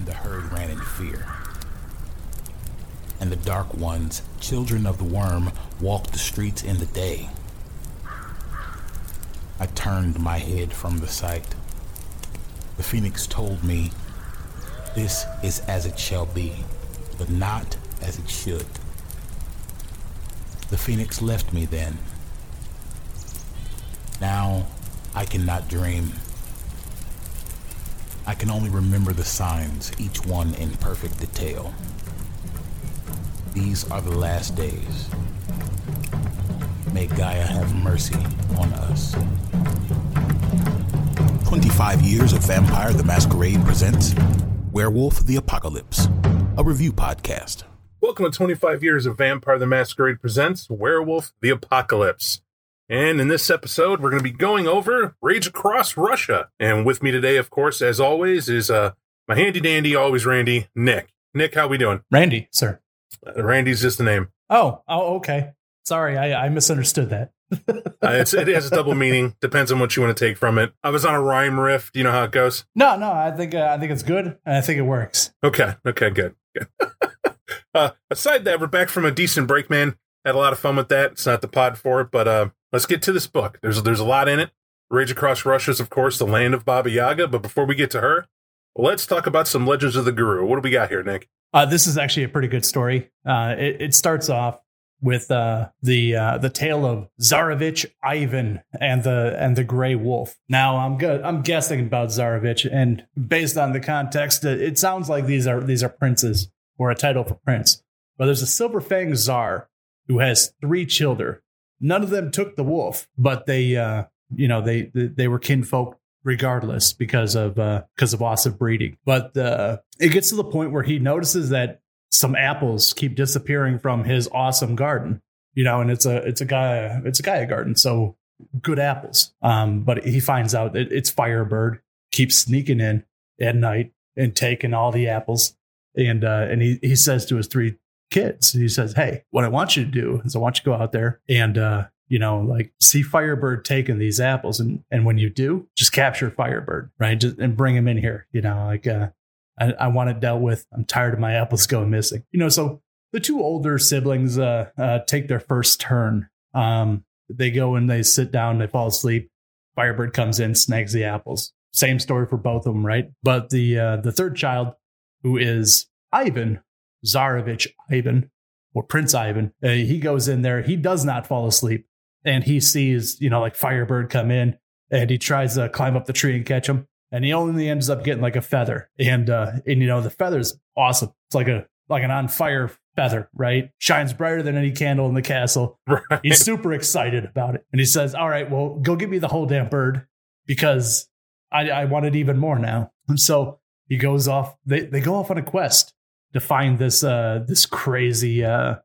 and the herd ran in fear. And the dark ones, children of the worm, walked the streets in the day. I turned my head from the sight. The phoenix told me, This is as it shall be, but not as it should. The phoenix left me then. Now I cannot dream. I can only remember the signs, each one in perfect detail. These are the last days. May Gaia have mercy on us. 25 Years of Vampire the Masquerade presents Werewolf the Apocalypse, a review podcast. Welcome to 25 Years of Vampire the Masquerade presents Werewolf the Apocalypse. And in this episode, we're going to be going over Rage Across Russia. And with me today, of course, as always, is uh, my handy dandy, always Randy, Nick. Nick, how we doing? Randy, sir. Uh, Randy's just the name. Oh, oh, okay. Sorry, I, I misunderstood that. uh, it has a double meaning. Depends on what you want to take from it. I was on a rhyme riff. Do you know how it goes? No, no. I think uh, I think it's good, and I think it works. Okay. Okay. Good. Good. uh, aside that, we're back from a decent break, man. Had a lot of fun with that. It's not the pod for it, but uh, let's get to this book. There's there's a lot in it. Rage Across Russia is, of course, the land of Baba Yaga. But before we get to her, let's talk about some Legends of the Garou. What do we got here, Nick? Uh, this is actually a pretty good story. Uh, it, it starts off with uh, the uh, the tale of Tsarevich Ivan and the and the Gray Wolf. Now I'm good. I'm guessing about Tsarevich, and based on the context, it, it sounds like these are these are princes or a title for prince. But there's a silver fang czar who has three children. None of them took the wolf, but they uh, you know they they were kinfolk regardless because of uh, because of loss of breeding. But uh, it gets to the point where he notices that some apples keep disappearing from his awesome garden. You know, and it's a it's a guy it's a Gaia garden, so good apples. Um, but he finds out that it's Firebird keeps sneaking in at night and taking all the apples. And uh, and he he says to his three kids, he says, "Hey, what I want you to do is I want you to go out there and uh, you know, like see Firebird taking these apples, and and when you do, just capture Firebird, right? Just and bring him in here. You know, like uh, I, I want it dealt with. I'm tired of my apples going missing. You know, so the two older siblings uh, uh, take their first turn. Um, they go and they sit down, they fall asleep. Firebird comes in, snags the apples. Same story for both of them, right? But the uh, the third child, who is Ivan Tsarevich Ivan or Prince Ivan, uh, he goes in there. He does not fall asleep, and he sees you know like Firebird come in, and he tries to climb up the tree and catch him and he only ends up getting like a feather. And uh, and you know the feather's awesome. It's like a like an on fire feather, right? Shines brighter than any candle in the castle. Right. He's super excited about it, and he says, "All right, well, go get me the whole damn bird because I, I want it even more now." And so he goes off. They they go off on a quest to find this uh this crazy uh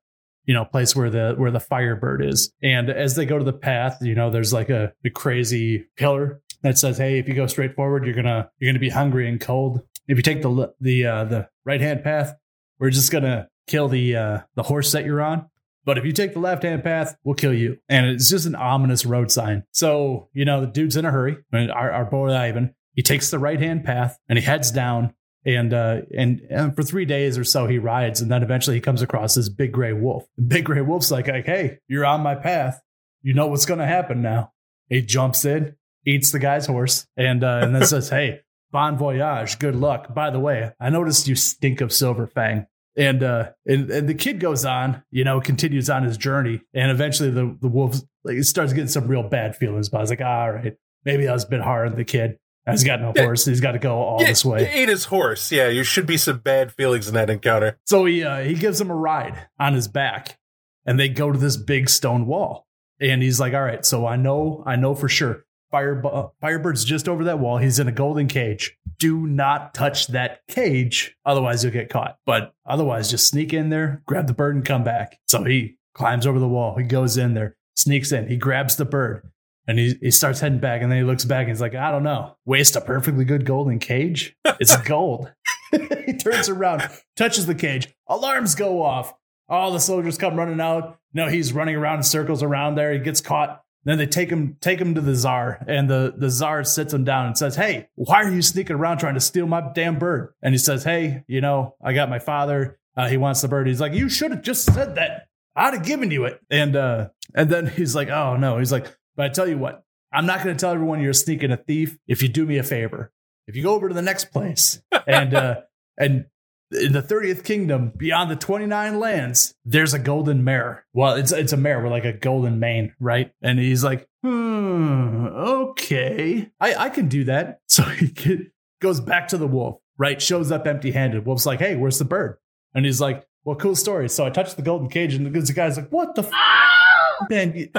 you know place where the where the firebird is and as they go to the path you know there's like a, a crazy pillar that says, "Hey, if you go straight forward, you're gonna you're gonna be hungry and cold. If you take the the uh, the right hand path, we're just gonna kill the uh, the horse that you're on. But if you take the left hand path, we'll kill you." And it's just an ominous road sign. So you know the dude's in a hurry. Our, our boy Ivan, he takes the right hand path and he heads down. And, uh, and and for three days or so he rides, and then eventually he comes across this big gray wolf. The big gray wolf's like, like, "Hey, you're on my path. You know what's going to happen now." He jumps in, eats the guy's horse, and uh, and then says, "Hey, bon voyage, good luck." By the way, I noticed you stink of silver fang. And, uh, and and the kid goes on, you know, continues on his journey, and eventually the the wolf like starts getting some real bad feelings. But I was like, all right, maybe that was a bit hard on the kid. He's got no horse. He's got to go all yeah, this way. He ate his horse. Yeah, you should be some bad feelings in that encounter. So he uh, he gives him a ride on his back, and they go to this big stone wall. And he's like, "All right, so I know, I know for sure Fire, Firebird's just over that wall. He's in a golden cage. Do not touch that cage, otherwise you'll get caught. But otherwise, just sneak in there, grab the bird, and come back. So he climbs over the wall. He goes in there, sneaks in. He grabs the bird, and he, he starts heading back. And then he looks back and he's like, I don't know, waste a perfectly good golden cage. It's gold. he turns around, touches the cage. Alarms go off. All the soldiers come running out. No, he's running around in circles around there. He gets caught Then they take him take him to the czar, and the the czar sits him down and says, "Hey, why are you sneaking around trying to steal my damn bird?" And he says, "Hey, you know, I got my father. Uh, he wants the bird." He's like, "You should have just said that. I'd have given you it." And uh, and then he's like, "Oh no." He's like, "But I tell you what, I'm not going to tell everyone you're a sneaking a thief. If you do me a favor, if you go over to the next place and uh, and in the 30th kingdom beyond the 29 lands there's a golden mare. Well it's it's a mare with like a golden mane right? And he's like hmm okay. I i can do that. So he get, goes back to the wolf right? Shows up empty handed wolf's like hey where's the bird? And he's like well cool story. So i touched the golden cage and the guy's like what the f- man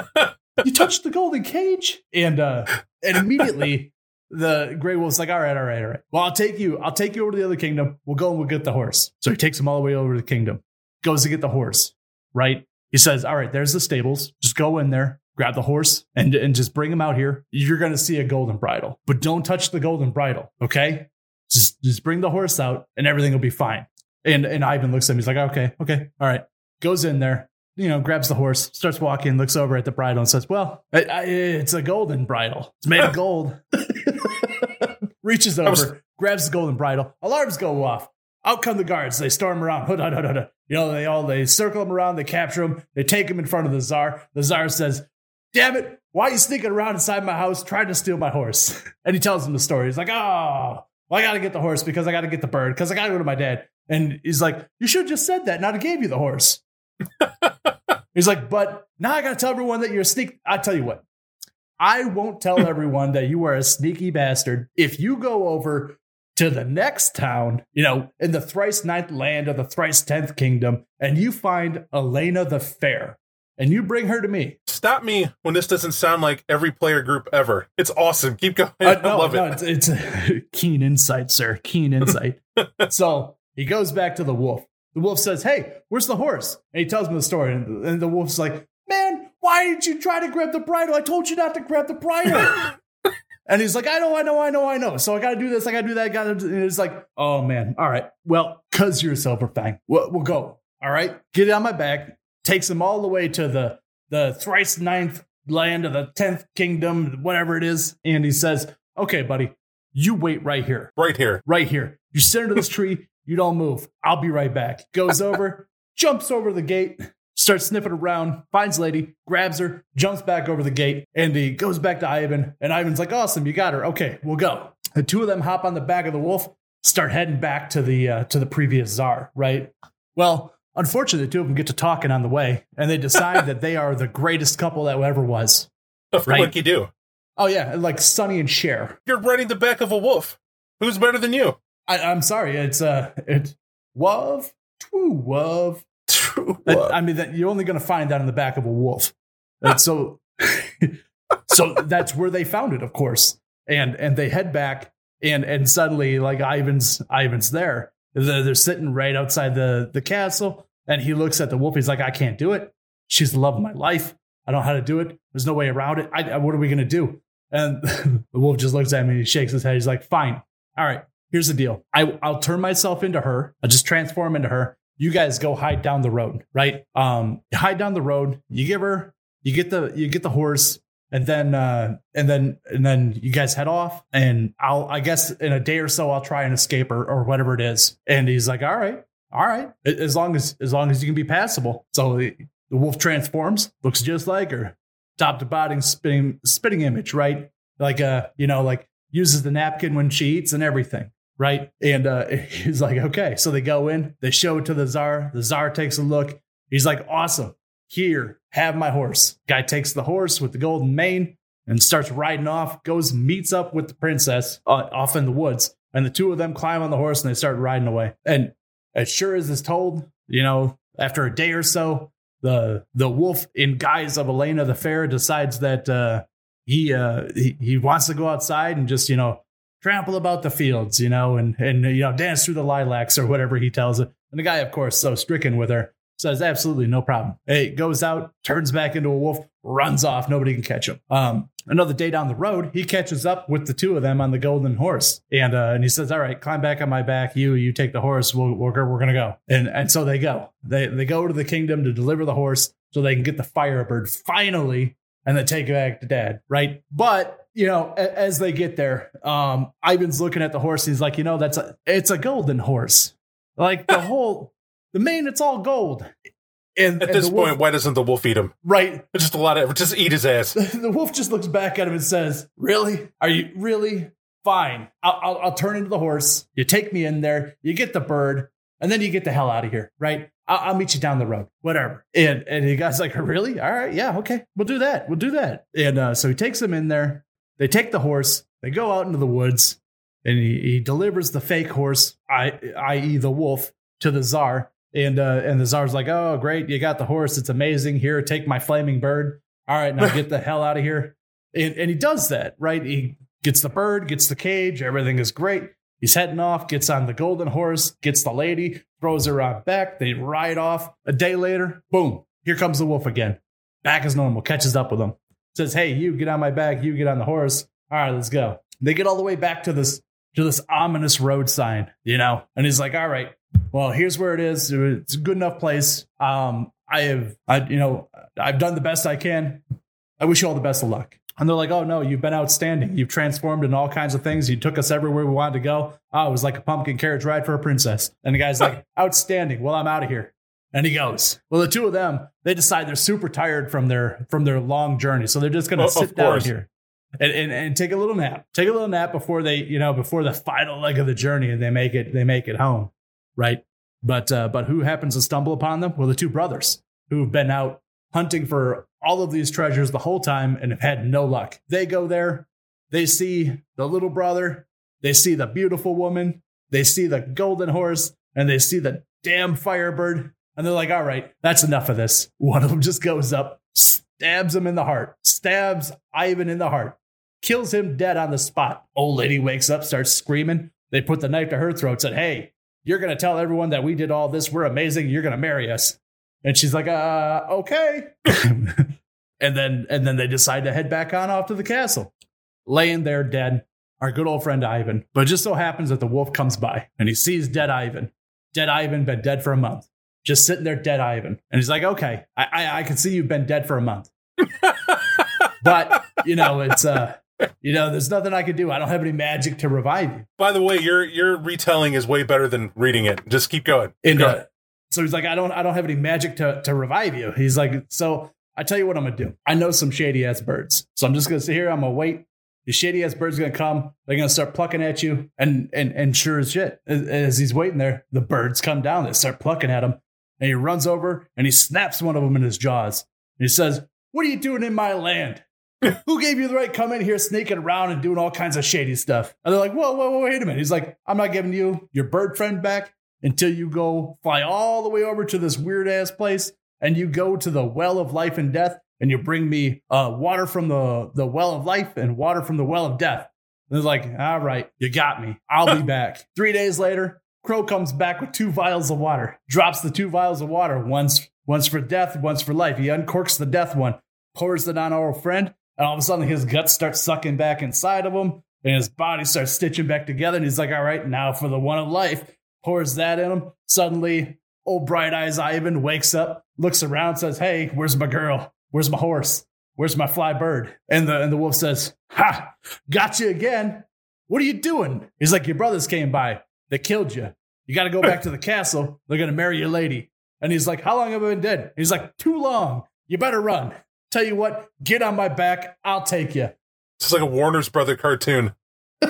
you, touched the golden cage and uh and immediately the gray wolf's like, all right, all right, all right. Well, I'll take you. I'll take you over to the other kingdom. We'll go and we'll get the horse. So he takes him all the way over to the kingdom. Goes to get the horse. Right. He says, all right, there's the stables. Just go in there, grab the horse, and and just bring him out here. You're gonna see a golden bridle, but don't touch the golden bridle. Okay. Just just bring the horse out, and everything will be fine. And and Ivan looks at him. He's like, okay, okay, all right. Goes in there, you know, grabs the horse, starts walking, looks over at the bridle, and says, "Well, it, it's a golden bridle. It's made of gold." Reaches over, was- grabs the golden bridle. Alarms go off. Out come the guards. They storm around. You know, they all they circle him around. They capture him. They take him in front of the czar. The czar says, "Damn it! Why are you sneaking around inside my house trying to steal my horse?" And he tells him the story. He's like, "Oh, well, I got to get the horse because I got to get the bird because I got to go to my dad." And he's like, "You should have just said that. Not gave you the horse." He's like, but now I got to tell everyone that you're a sneak. I tell you what, I won't tell everyone that you are a sneaky bastard if you go over to the next town, you know, in the thrice ninth land of the thrice tenth kingdom, and you find Elena the Fair, and you bring her to me. Stop me when this doesn't sound like every player group ever. It's awesome. Keep going. Uh, no, I love no, it. It's, it's a keen insight, sir. Keen insight. so he goes back to the wolf. The wolf says, Hey, where's the horse? And he tells me the story. And the wolf's like, Man, why did you try to grab the bridle? I told you not to grab the bridle. and he's like, I know, I know, I know, I know. So I got to do this. I got to do that. I got to. And it's like, Oh, man. All right. Well, because you're a silver fang, we'll, we'll go. All right. Get it on my back. Takes him all the way to the, the thrice ninth land of the 10th kingdom, whatever it is. And he says, Okay, buddy, you wait right here. Right here. Right here. You sit under this tree. You don't move. I'll be right back. Goes over, jumps over the gate, starts sniffing around, finds lady, grabs her, jumps back over the gate, and he goes back to Ivan. And Ivan's like, "Awesome, you got her. Okay, we'll go." The two of them hop on the back of the wolf, start heading back to the uh, to the previous czar. Right. Well, unfortunately, the two of them get to talking on the way, and they decide that they are the greatest couple that ever was. Right? Like you do. Oh yeah, like Sonny and Cher. You're riding the back of a wolf. Who's better than you? I, am sorry. It's uh, it's wov, true wov. True. I, I, mean, that you're only going to find that in the back of a wolf. And so, so that's where they found it, of course. And and they head back, and and suddenly, like Ivan's Ivan's there. They're, they're sitting right outside the the castle, and he looks at the wolf. He's like, I can't do it. She's the love of my life. I don't know how to do it. There's no way around it. I, what are we going to do? And the wolf just looks at me and he shakes his head. He's like, fine. All right here's the deal. I, I'll turn myself into her. I'll just transform into her. You guys go hide down the road, right? Um, hide down the road. You give her, you get the, you get the horse, and then, uh, and then, and then you guys head off. And I'll, I guess, in a day or so, I'll try and escape or, or whatever it is. And he's like, all right, all right, as long as, as long as you can be passable. So the, the wolf transforms, looks just like her, top to bottom spitting, spitting image, right? Like, uh, you know, like uses the napkin when she eats and everything right? And uh, he's like, okay. So they go in, they show it to the czar. The czar takes a look. He's like, awesome. Here, have my horse. Guy takes the horse with the golden mane and starts riding off. Goes meets up with the princess uh, off in the woods, and the two of them climb on the horse and they start riding away. And as sure as is told, you know, after a day or so, the the wolf in guise of Elena the Fair decides that uh, he, uh, he he wants to go outside and just you know trample about the fields, you know, and and you know, dance through the lilacs or whatever he tells it. And the guy, of course, so stricken with her, says absolutely no problem. Hey, goes out, turns back into a wolf, runs off. Nobody can catch him. Um, another day down the road, he catches up with the two of them on the golden horse, and uh, and he says, "All right, climb back on my back. You you take the horse. We'll, we're we're gonna go." And and so they go. They they go to the kingdom to deliver the horse so they can get the Firebird finally and then take it back to dad, right? But you know, a- as they get there, um, Ivan's looking at the horse. He's like, you know, that's a it's a golden horse. Like the whole the mane, it's all gold. And At and this wolf- point, why doesn't the wolf eat him? right? Just a lot of just eat his ass. the wolf just looks back at him and says, "Really? Are you really fine? I'll, I'll, I'll turn into the horse. You take me in there. You get the bird, and then you get the hell out of here. Right? I'll, I'll meet you down the road. Whatever." And and the guy's like, "Really? All right, yeah, okay, we'll do that. We'll do that." And uh, so he takes him in there. They take the horse. They go out into the woods, and he, he delivers the fake horse, i i.e. the wolf, to the czar. And uh, and the czar's like, "Oh, great, you got the horse. It's amazing. Here, take my flaming bird." all right, now get the hell out of here. And, and he does that, right? He gets the bird, gets the cage, everything is great. He's heading off, gets on the golden horse, gets the lady, throws her on back. They ride off. A day later, boom, here comes the wolf again. Back as normal, catches up with him. Says, hey, you get on my back, you get on the horse. All right, let's go. They get all the way back to this to this ominous road sign, you know? And he's like, all right, well, here's where it is. It's a good enough place. Um, I have, I, you know, I've done the best I can. I wish you all the best of luck. And they're like, oh no, you've been outstanding. You've transformed in all kinds of things. You took us everywhere we wanted to go. Oh, it was like a pumpkin carriage ride for a princess. And the guy's like, outstanding. Well, I'm out of here. And he goes. Well, the two of them, they decide they're super tired from their from their long journey. So they're just gonna of sit down course. here and, and and take a little nap. Take a little nap before they, you know, before the final leg of the journey and they make it they make it home. Right. But uh, but who happens to stumble upon them? Well, the two brothers who've been out hunting for all of these treasures the whole time and have had no luck. They go there, they see the little brother, they see the beautiful woman, they see the golden horse, and they see the damn firebird. And they're like, all right, that's enough of this. One of them just goes up, stabs him in the heart, stabs Ivan in the heart, kills him dead on the spot. Old lady wakes up, starts screaming. They put the knife to her throat, said, hey, you're going to tell everyone that we did all this. We're amazing. You're going to marry us. And she's like, uh, okay. and then and then they decide to head back on off to the castle. Laying there dead, our good old friend Ivan. But it just so happens that the wolf comes by and he sees dead Ivan. Dead Ivan been dead for a month. Just sitting there, dead Ivan. And he's like, okay, I I, I can see you've been dead for a month. but you know, it's uh you know, there's nothing I can do. I don't have any magic to revive you. By the way, your your retelling is way better than reading it. Just keep going. And Go uh, ahead. So he's like, I don't, I don't have any magic to to revive you. He's like, so I tell you what I'm gonna do. I know some shady ass birds, so I'm just gonna sit here. I'm gonna wait. The shady ass birds gonna come. They're gonna start plucking at you, and and and sure as shit, as, as he's waiting there, the birds come down. They start plucking at him, and he runs over and he snaps one of them in his jaws. And he says, "What are you doing in my land?" Who gave you the right to come in here sneaking around and doing all kinds of shady stuff? And they're like, whoa, whoa, whoa, wait a minute. He's like, I'm not giving you your bird friend back until you go fly all the way over to this weird ass place and you go to the well of life and death and you bring me uh, water from the, the well of life and water from the well of death. And it's like, all right, you got me. I'll be back. Three days later, Crow comes back with two vials of water, drops the two vials of water, once once for death, once for life. He uncorks the death one, pours it on our friend, and all of a sudden his guts start sucking back inside of him, and his body starts stitching back together. And he's like, all right, now for the one of life, pours that in him. Suddenly, old bright eyes Ivan wakes up, looks around, says, Hey, where's my girl? Where's my horse? Where's my fly bird? And the and the wolf says, Ha, got you again. What are you doing? He's like, Your brothers came by. They killed you. You got to go back to the castle. They're going to marry your lady. And he's like, How long have I been dead? He's like, Too long. You better run. Tell you what, get on my back. I'll take you. It's like a Warner's Brother cartoon.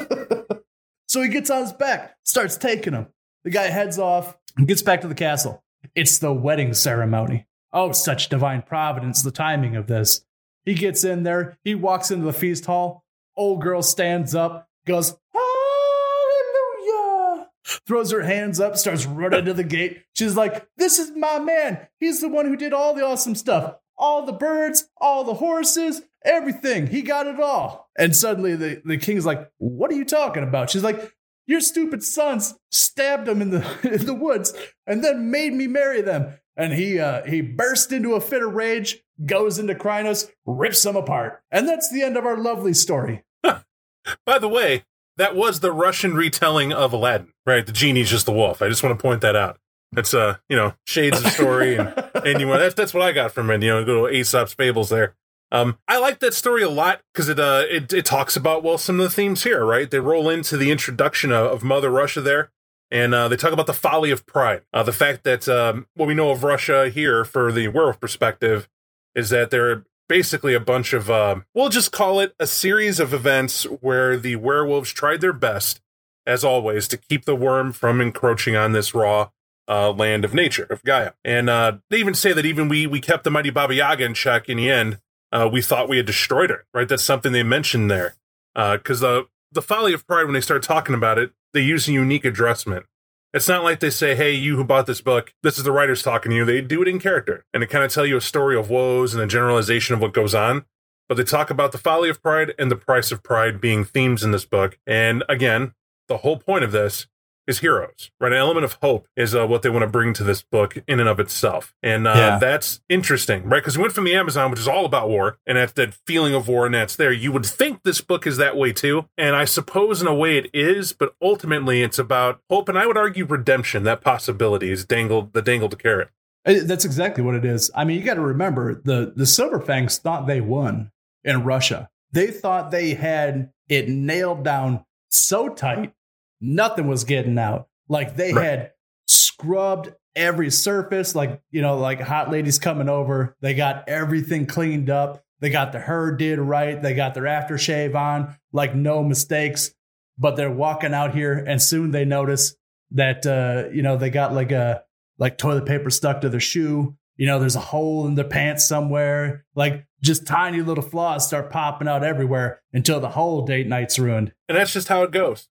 So he gets on his back, starts taking him. The guy heads off and gets back to the castle. It's the wedding ceremony. Oh, such divine providence, the timing of this. He gets in there, he walks into the feast hall. Old girl stands up, goes, Hallelujah! Throws her hands up, starts running to the gate. She's like, This is my man. He's the one who did all the awesome stuff. All the birds, all the horses, everything. He got it all. And suddenly the, the king's like, What are you talking about? She's like, Your stupid sons stabbed him in the in the woods and then made me marry them. And he uh, he burst into a fit of rage, goes into Crinos, rips them apart. And that's the end of our lovely story. By the way, that was the Russian retelling of Aladdin, right? The genie's just the wolf. I just want to point that out. That's uh, you know, shades of story and and you that's that's what I got from it. You know, good old Aesop's fables there. Um, I like that story a lot because it, uh, it it talks about well some of the themes here, right? They roll into the introduction of, of Mother Russia there, and uh, they talk about the folly of pride, uh, the fact that um, what we know of Russia here for the werewolf perspective is that they're basically a bunch of uh, we'll just call it a series of events where the werewolves tried their best, as always, to keep the worm from encroaching on this raw uh, land of nature of Gaia. And uh, they even say that even we we kept the mighty Baba Yaga in check in the end. Uh, we thought we had destroyed her. Right, that's something they mentioned there. Because the the folly of pride when they start talking about it, they use a unique addressment. It's not like they say, "Hey, you who bought this book, this is the writers talking to you." They do it in character, and they kind of tell you a story of woes and a generalization of what goes on. But they talk about the folly of pride and the price of pride being themes in this book. And again, the whole point of this is heroes, right? An element of hope is uh, what they want to bring to this book in and of itself. And uh, Yeah. that's interesting, right? Because we went from the Amazon, which is all about war, and that's that feeling of war, and that's there. You would think this book is that way too. And I suppose in a way it is, but ultimately it's about hope, and I would argue redemption. That possibility is dangled, the dangled carrot. Uh, That's exactly what it is. I mean, you got to remember the the Silver Fangs thought they won in Russia. They thought they had it nailed down so tight, nothing was getting out. Like they Right. had scrubbed every surface. Like you know, like hot ladies coming over, they got everything cleaned up. They got the hair did right. They got their aftershave on, like no mistakes. But they're walking out here, and soon they notice that uh, you know they got like a like toilet paper stuck to their shoe. You know, there's a hole in their pants somewhere. Like just tiny little flaws start popping out everywhere until the whole date night's ruined. and that's just how it goes.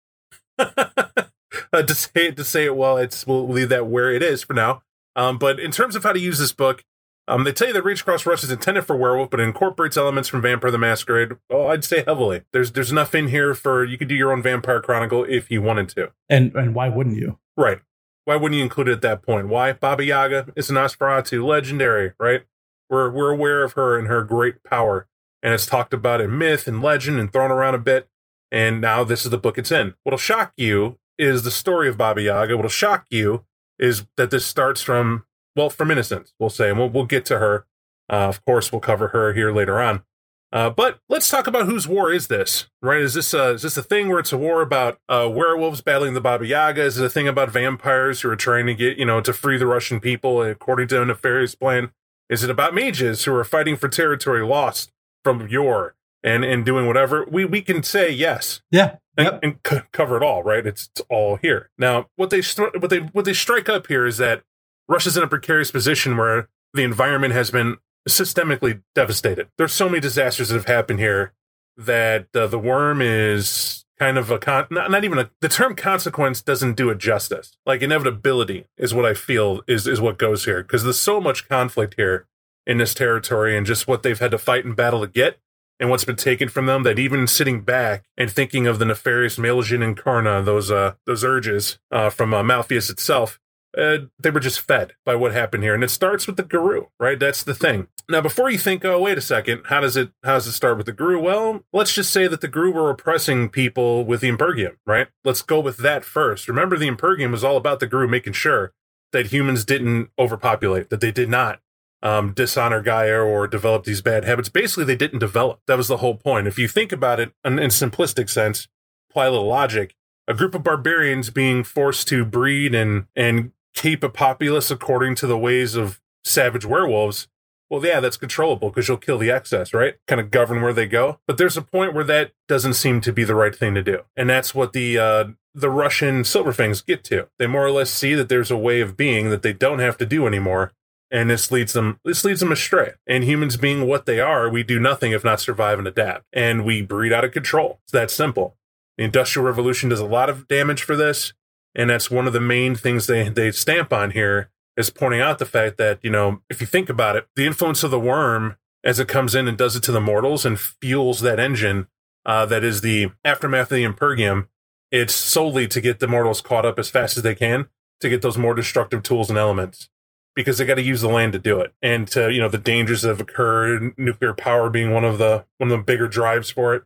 uh, to say it, to say it well, it's we'll leave that where it is for now. Um, but in terms of how to use this book, um, they tell you that Rage Across Russia is intended for werewolf, but it incorporates elements from Vampire the Masquerade. Oh, I'd say heavily. There's there's enough in here for you could do your own Vampire Chronicle if you wanted to. And and why wouldn't you? Right. Why wouldn't you include it at that point? Why? Baba Yaga is an Nosferatu, legendary, right? We're we're aware of her and her great power, and it's talked about in myth and legend and thrown around a bit. And now this is the book it's in. What'll shock you is the story of Baba Yaga. What'll shock you is that this starts from well, from innocence, we'll say, and we'll we'll get to her. Uh, of course, we'll cover her here later on. Uh, but let's talk about whose war is this, right? Is this uh, is this a thing where it's a war about uh, werewolves battling the Baba Yaga? Is it a thing about vampires who are trying to get you know to free the Russian people according to a nefarious plan? Is it about mages who are fighting for territory lost from yore and and doing whatever? We we can say yes Yeah. and, Yep. and c- cover it all, right? It's, it's all here. Now, what they str- what they what they strike up here is that Russia's in a precarious position where the environment has been systemically devastated. There's so many disasters that have happened here that uh, the worm is kind of a con- not, not even a the term consequence doesn't do it justice. Like inevitability is what I feel is is what goes here because there's so much conflict here in this territory and just what they've had to fight and battle to get and what's been taken from them that even sitting back and thinking of the nefarious Maeljin Incarna, those uh those urges uh, from uh, Malfeas itself, uh, they were just fed by what happened here, and it starts with the Garou, right? That's the thing. Now, before you think, oh, wait a second, how does it how does it start with the Garou? Well, let's just say that the Garou were oppressing people with the Impergium, right? Let's go with that first. Remember, the Impergium was all about the Guru making sure that humans didn't overpopulate, that they did not um, dishonor Gaia or develop these bad habits. Basically, they didn't develop. That was the whole point. If you think about it in, in simplistic sense, apply a little logic. A group of barbarians being forced to breed and and keep a populace according to the ways of savage werewolves. Well, yeah, that's controllable because you'll kill the excess, right? Kind of govern where they go. But there's a point where that doesn't seem to be the right thing to do, and that's what the uh, the Russian Silverfangs get to. They more or less see that there's a way of being that they don't have to do anymore, and this leads them this leads them astray. And humans being what they are, we do nothing if not survive and adapt, and we breed out of control. It's that simple. The Industrial Revolution does a lot of damage for this, and that's one of the main things they they stamp on here is pointing out the fact that you know if you think about it, the influence of the worm as it comes in and does it to the mortals and fuels that engine uh, that is the aftermath of the Impergium. It's solely to get the mortals caught up as fast as they can to get those more destructive tools and elements because they got to use the land to do it. And to you know the dangers that have occurred nuclear power being one of the one of the bigger drives for it.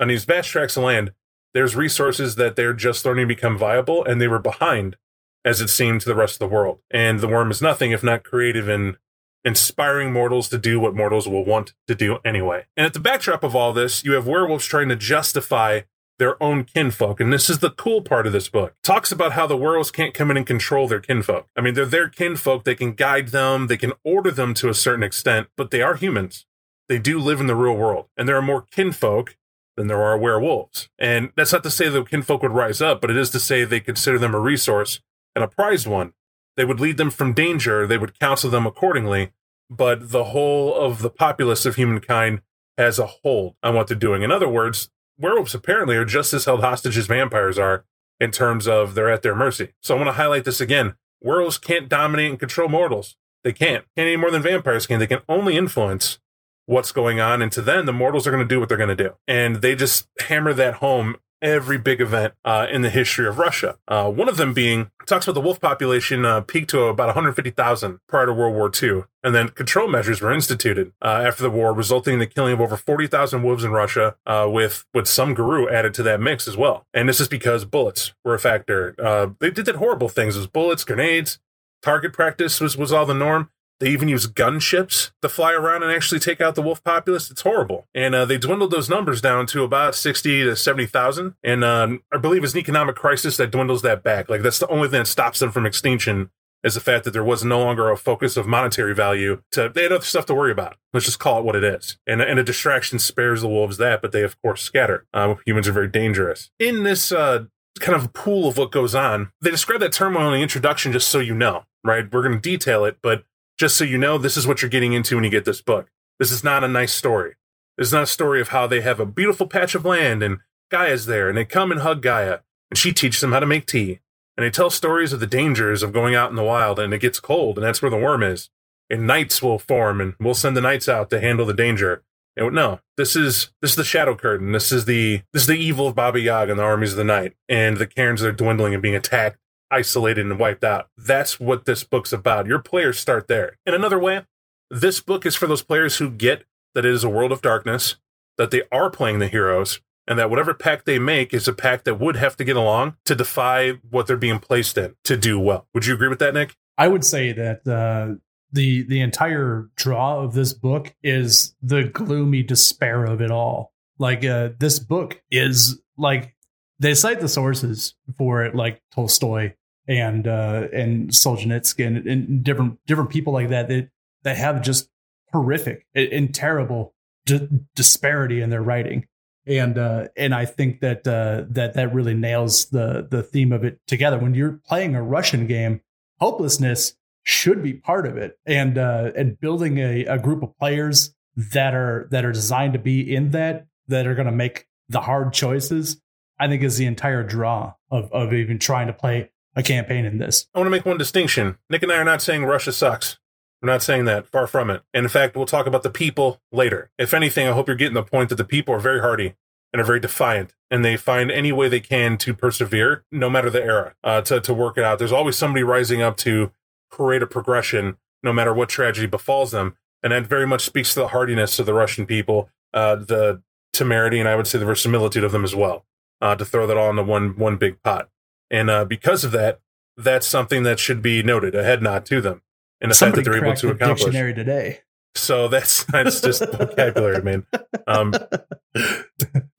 On these vast tracts of land there's resources that they're just learning to become viable and they were behind as it seemed to the rest of the world. And the worm is nothing if not creative in inspiring mortals to do what mortals will want to do anyway. And at the backdrop of all this, you have werewolves trying to justify their own kinfolk. And this is the cool part of this book. It talks about how the werewolves can't come in and control their kinfolk. I mean, they're their kinfolk. They can guide them. They can order them to a certain extent, but they are humans. They do live in the real world. And there are more kinfolk than there are werewolves. And that's not to say the kinfolk would rise up, but it is to say they consider them a resource and a prized one. They would lead them from danger. They would counsel them accordingly. But the whole of the populace of humankind has a hold on what they're doing. In other words, werewolves apparently are just as held hostage as vampires are in terms of they're at their mercy. So I want to highlight this again. Werewolves can't dominate and control mortals. They can't. Can't any more than vampires can. They can only influence what's going on. And to them, the mortals are going to do what they're going to do. And they just hammer that home every big event uh, in the history of Russia. Uh, one of them being talks about the wolf population uh, peaked to about 150,000 prior to World War II, and then control measures were instituted uh, after the war, resulting in the killing of over 40,000 wolves in Russia, uh, with with some Garou added to that mix as well. And this is because bullets were a factor. Uh, they did horrible things: as bullets, grenades. Target practice was, was all the norm. They even use gunships to fly around and actually take out the wolf populace. It's horrible. And uh, they dwindled those numbers down to about 60 to 70,000. And uh, I believe it's an economic crisis that dwindles that back. Like, that's the only thing that stops them from extinction is the fact that there was no longer a focus of monetary value to they had other stuff to worry about let's just call it what it is and, and a distraction spares the wolves that but they of course scatter uh, humans are very dangerous in this uh, kind of pool of what goes on they describe that turmoil in the introduction just so you know right we're going to detail it but just so you know, this is what you're getting into when you get this book. This is not a nice story. This is not a story of how they have a beautiful patch of land and Gaia's there and they come and hug Gaia and she teaches them how to make tea. And they tell stories of the dangers of going out in the wild and it gets cold and that's where the worm is. And knights will form and we'll send the knights out to handle the danger. And no, this is this is the shadow curtain. This is the this is the evil of Baba Yaga and the armies of the night. And the cairns are dwindling and being attacked isolated and wiped out. That's what this book's about. Your players start there. In another way, this book is for those players who get that it is a world of darkness, that they are playing the heroes, and that whatever pact they make is a pact that would have to get along to defy what they're being placed in to do well. Would you agree with that, Nick? I would say that uh, the the entire draw of this book is the gloomy despair of it all. Like uh, this book is like they cite the sources for it, like Tolstoy and uh, and Solzhenitsyn and, and, different different people like that that that have just horrific and, terrible d- disparity in their writing. And uh, and I think that uh, that that really nails the the theme of it together. When you're playing a Russian game, hopelessness should be part of it, and uh, and building a, a group of players that are that are designed to be in that that are going to make the hard choices. I think is the entire draw of of even trying to play a campaign in this. I want to make one distinction. Nick and I are not saying Russia sucks. We're not saying that. Far from it. And in fact, we'll talk about the people later. If anything, I hope you're getting the point that the people are very hardy and are very defiant, and they find any way they can to persevere, no matter the era, uh, to to work it out. There's always somebody rising up to create a progression, no matter what tragedy befalls them, and that very much speaks to the hardiness of the Russian people, uh, the temerity, and I would say the verisimilitude of them as well. Uh, to throw that all into one one big pot. And uh, because of that, that's something that should be noted, a head nod to them, and the Somebody fact that they're able to the accomplish. Dictionary today. So that's that's just vocabulary, man. Um,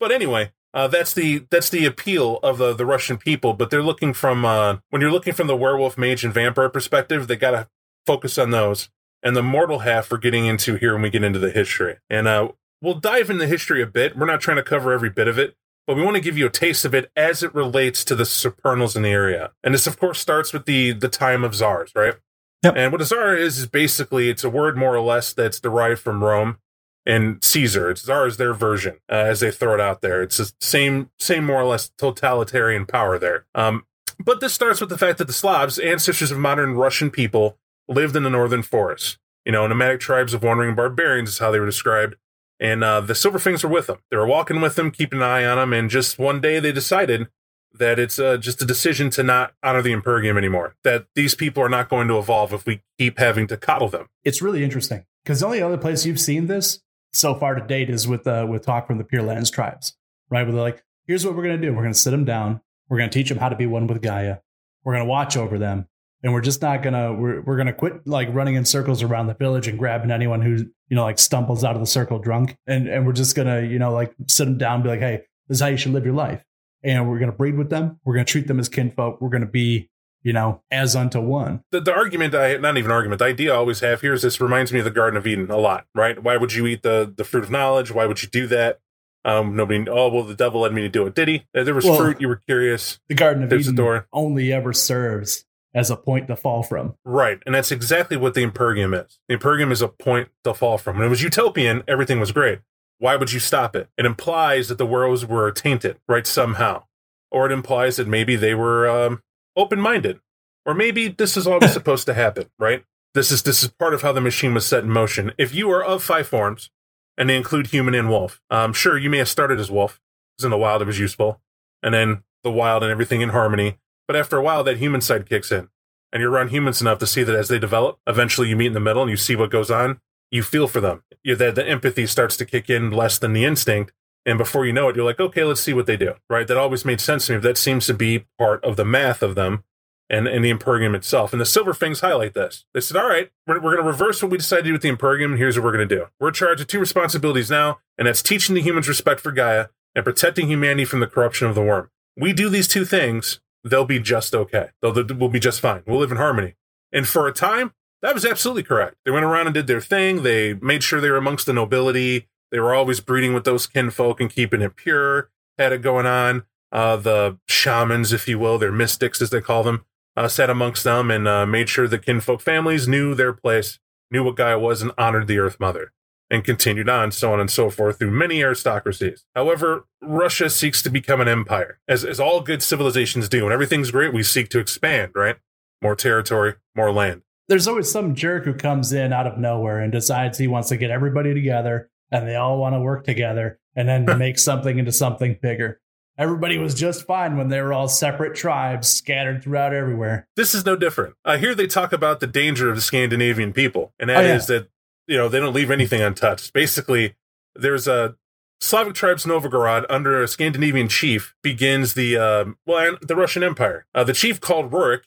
but anyway, uh, that's the that's the appeal of the the Russian people. But they're looking from uh, when you're looking from the werewolf, mage, and vampire perspective, they got to focus on those. And the mortal half we're getting into here when we get into the history, and uh, we'll dive into history a bit. We're not trying to cover every bit of it, but we want to give you a taste of it as it relates to the supernals in the area. And this, of course, starts with the the time of czars, right? Yep. And what a czar is is basically it's a word more or less that's derived from Rome and Caesar. It's czar is their version uh, as they throw it out there. It's the same same more or less totalitarian power there. Um, but this starts with the fact that the Slavs, ancestors of modern Russian people, lived in the northern forests. You know, nomadic tribes of wandering barbarians is how they were described and uh, the Silverfangs were with them. They were walking with them, keeping an eye on them, and just one day they decided that it's uh, just a decision to not honor the Impergium anymore. That these people are not going to evolve if we keep having to coddle them. It's really interesting because the only other place you've seen this so far to date is with uh, with talk from the Pure Lands tribes, right? Where they're like, "Here's what we're going to do: we're going to sit them down, we're going to teach them how to be one with Gaia, we're going to watch over them, and we're just not gonna we're, we're gonna quit like running in circles around the village and grabbing anyone who you know like stumbles out of the circle drunk and and we're just gonna you know like sit them down and be like hey this is how you should live your life and we're gonna breed with them we're gonna treat them as kinfolk we're gonna be you know as unto one The, the argument I not even argument, the idea I always have here is this reminds me of the Garden of Eden a lot, right? Why would you eat the the fruit of knowledge? Why would you do that? Um, nobody. Oh well, the devil led me to do it. Did he? There was Well- fruit. You were curious, the garden of There's the eden door. only ever serves as a point to fall from right? And that's exactly what the Impergium is. The Impergium is a point to fall from. When it was utopian, everything was great. Why would you stop it? It implies that the worlds were tainted, right? Somehow, or it implies that maybe they were um, open minded, or maybe this is always supposed to happen, right? This is this is part of how the machine was set in motion. If you are of five forms, and they include human and wolf, um, sure you may have started as wolf, because in the wild it was useful, and then the wild and everything in harmony. But after a while, that human side kicks in, and you're around humans enough to see that as they develop, eventually you meet in the middle and you see what goes on. You feel for them. You that the empathy starts to kick in less than the instinct, and before you know it, you're like, okay, let's see what they do. Right? That always made sense to me. That seems to be part of the math of them and, and the Imperium itself. And the Silver Fangs highlight this. They said, all right, we're, we're going to reverse what we decided to do with the Imperium, and here's what we're going to do. We're charged with two responsibilities now, and that's teaching the humans respect for Gaia and protecting humanity from the corruption of the worm. We do these two things, they'll be just okay. They'll, we'll be just fine. We'll live in harmony. And for a time, that was absolutely correct. They went around and did their thing. They made sure they were amongst the nobility. They were always breeding with those kinfolk and keeping it pure. Had it going on. Uh, the shamans, if you will, their mystics, as they call them, uh, sat amongst them and uh, made sure the kinfolk families knew their place, knew what Gaia was, and honored the Earth Mother, and continued on, so on and so forth, through many aristocracies. However, Russia seeks to become an empire, as, as all good civilizations do. When everything's great, we seek to expand, right? More territory, more land. there's always some jerk who comes in out of nowhere and decides he wants to get everybody together and they all want to work together and then make something into something bigger. Everybody was just fine when they were all separate tribes scattered throughout everywhere. This is no different. I hear they talk about the danger of the Scandinavian people, and that Oh, is that you know they don't leave anything untouched. Basically, there's a Slavic tribes Novgorod under a Scandinavian chief begins the uh, well the Russian Empire. Uh, the chief called Rurik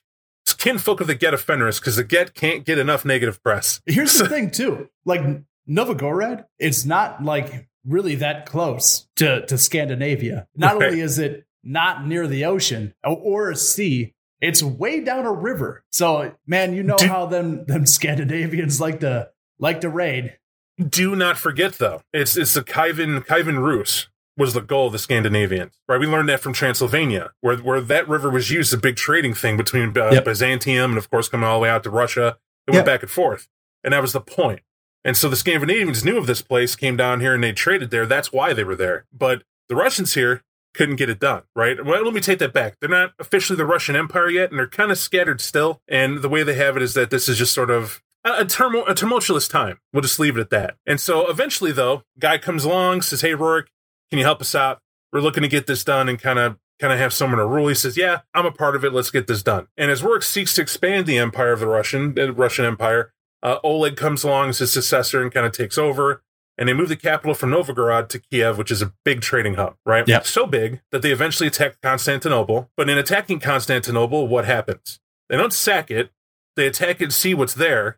is kinfolk of the Get of Fenris because the Get can't get enough negative press. Here's the thing, too. Like Novgorod, it's not like really that close to, to Scandinavia. Not Right. only is it not near the ocean or, a sea, it's way down a river. So, man, you know Do- how them them Scandinavians like to like to raid. Do not forget though, it's it's the Kievan Kievan Rus was the goal of the Scandinavians, right? We learned that from Transylvania, where where that river was used as a big trading thing between uh, Yep. Byzantium and of course coming all the way out to Russia. It went Yep. back and forth, and that was the point. And so the Scandinavians knew of this place, came down here, and they traded there. That's why they were there. But the Russians here couldn't get it done, right? Well, let me take that back. They're not officially the Russian Empire yet, and they're kind of scattered still. And the way they have it is that this is just sort of a, turmo- a tumultuous time. We'll just leave it at that. And so eventually, though, guy comes along, says, "Hey, Rourke, can you help us out? We're looking to get this done and kind of." Kind of have someone to rule. He says, "Yeah, I'm a part of it. Let's get this done." And as Rourke seeks to expand the empire of the Russian, the Russian Empire, uh, Oleg comes along as his successor and kind of takes over. And they move the capital from Novgorod to Kiev, which is a big trading hub, right? Yep. So big that they eventually attack Constantinople. But in attacking Constantinople, what happens? They don't sack it. They attack it and see what's there.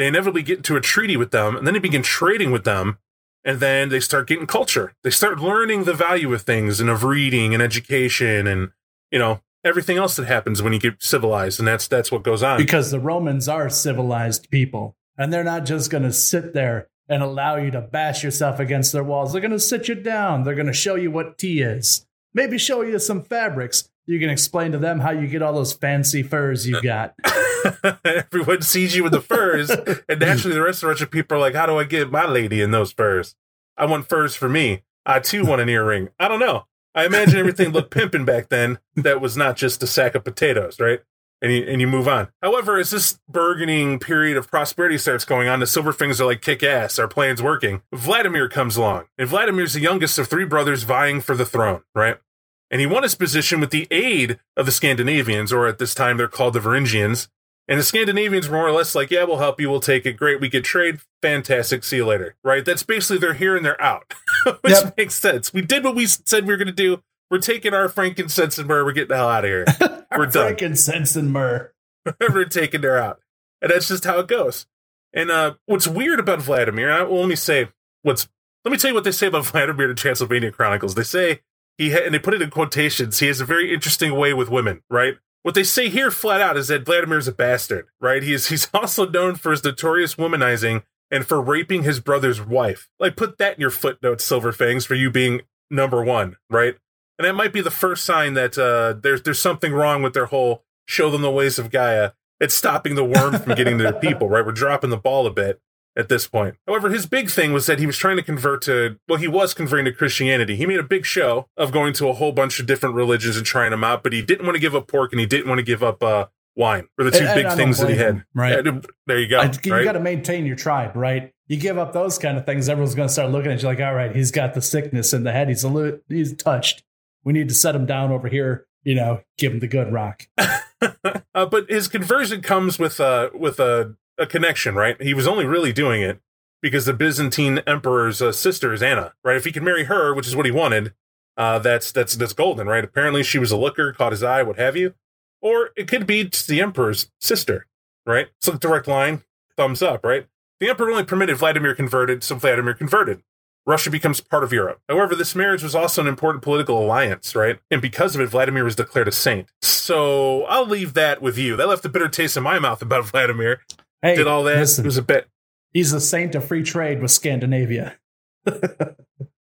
They inevitably get into a treaty with them, and then they begin trading with them. And then they start getting culture. They start learning the value of things and of reading and education and, you know, everything else that happens when you get civilized. And that's that's what goes on. because the Romans are civilized people and they're not just going to sit there and allow you to bash yourself against their walls. They're going to sit you down. They're going to show you what tea is. Maybe show you some fabrics. You can explain to them how you get all those fancy furs you've got. Everyone sees you with the furs, and naturally the rest of the Russian people are like, "How do I get my lady in those furs? I want furs for me. I too want an earring. I don't know. I imagine everything looked pimping back then. That was not just a sack of potatoes, right? And you, and you move on. However, as this burgeoning period of prosperity starts going on, the Silverfangs are like kick ass. Our plan's working. Vladimir comes along, and Vladimir's the youngest of three brothers vying for the throne, right? And he won his position with the aid of the Scandinavians, or at this time they're called the Varangians. And the Scandinavians were more or less like, yeah, we'll help you. We'll take it. Great. We get trade. Fantastic. See you later. Right? That's basically they're here and they're out, which Yep. makes sense. We did what we said we were going to do. We're taking our frankincense and myrrh. We're getting the hell out of here. We're done. Frankincense and myrrh. had taken her out. And that's just how it goes. And uh, what's weird about Vladimir, I, well, let me say what's let me tell you what they say about Vladimir in Transylvania Chronicles. They say he ha- and they put it in quotations. He has a very interesting way with women, right? What they say here flat out is that Vladimir is a bastard, right? He's he's also known for his notorious womanizing and for raping his brother's wife. Like put that in your footnotes, Silver Fangs, for you being number one, right? And that might be the first sign that uh, there's there's something wrong with their whole show them the ways of Gaia. It's stopping the worm from getting to their people, right? We're dropping the ball a bit at this point. However, his big thing was that he was trying to convert to, well, he was converting to Christianity. He made a big show of going to a whole bunch of different religions and trying them out, but he didn't want to give up pork and he didn't want to give up uh, wine. Were the two And- big and things that he had. right? Yeah, there you go. I- you right? got to maintain your tribe, right? You give up those kind of things, everyone's going to start looking at you like, all right, he's got the sickness in the head. He's a little, he's touched. We need to set him down over here. You know, give him the good rock. uh, but his conversion comes with a with a, a connection, right? He was only really doing it because the Byzantine emperor's uh, sister is Anna, right? If he could marry her, which is what he wanted, uh, that's that's that's golden, right? Apparently, she was a looker, caught his eye, what have you, or it could be the emperor's sister, right? So direct line, thumbs up, right? The emperor only permitted Vladimir converted, so Vladimir converted. Russia becomes part of Europe. However, this marriage was also an important political alliance, right? And because of it, Vladimir was declared a saint. So I'll leave that with you. That left a bitter taste in my mouth about Vladimir. Hey, Did all that. listen, It was a bit. he's a saint of free trade with Scandinavia.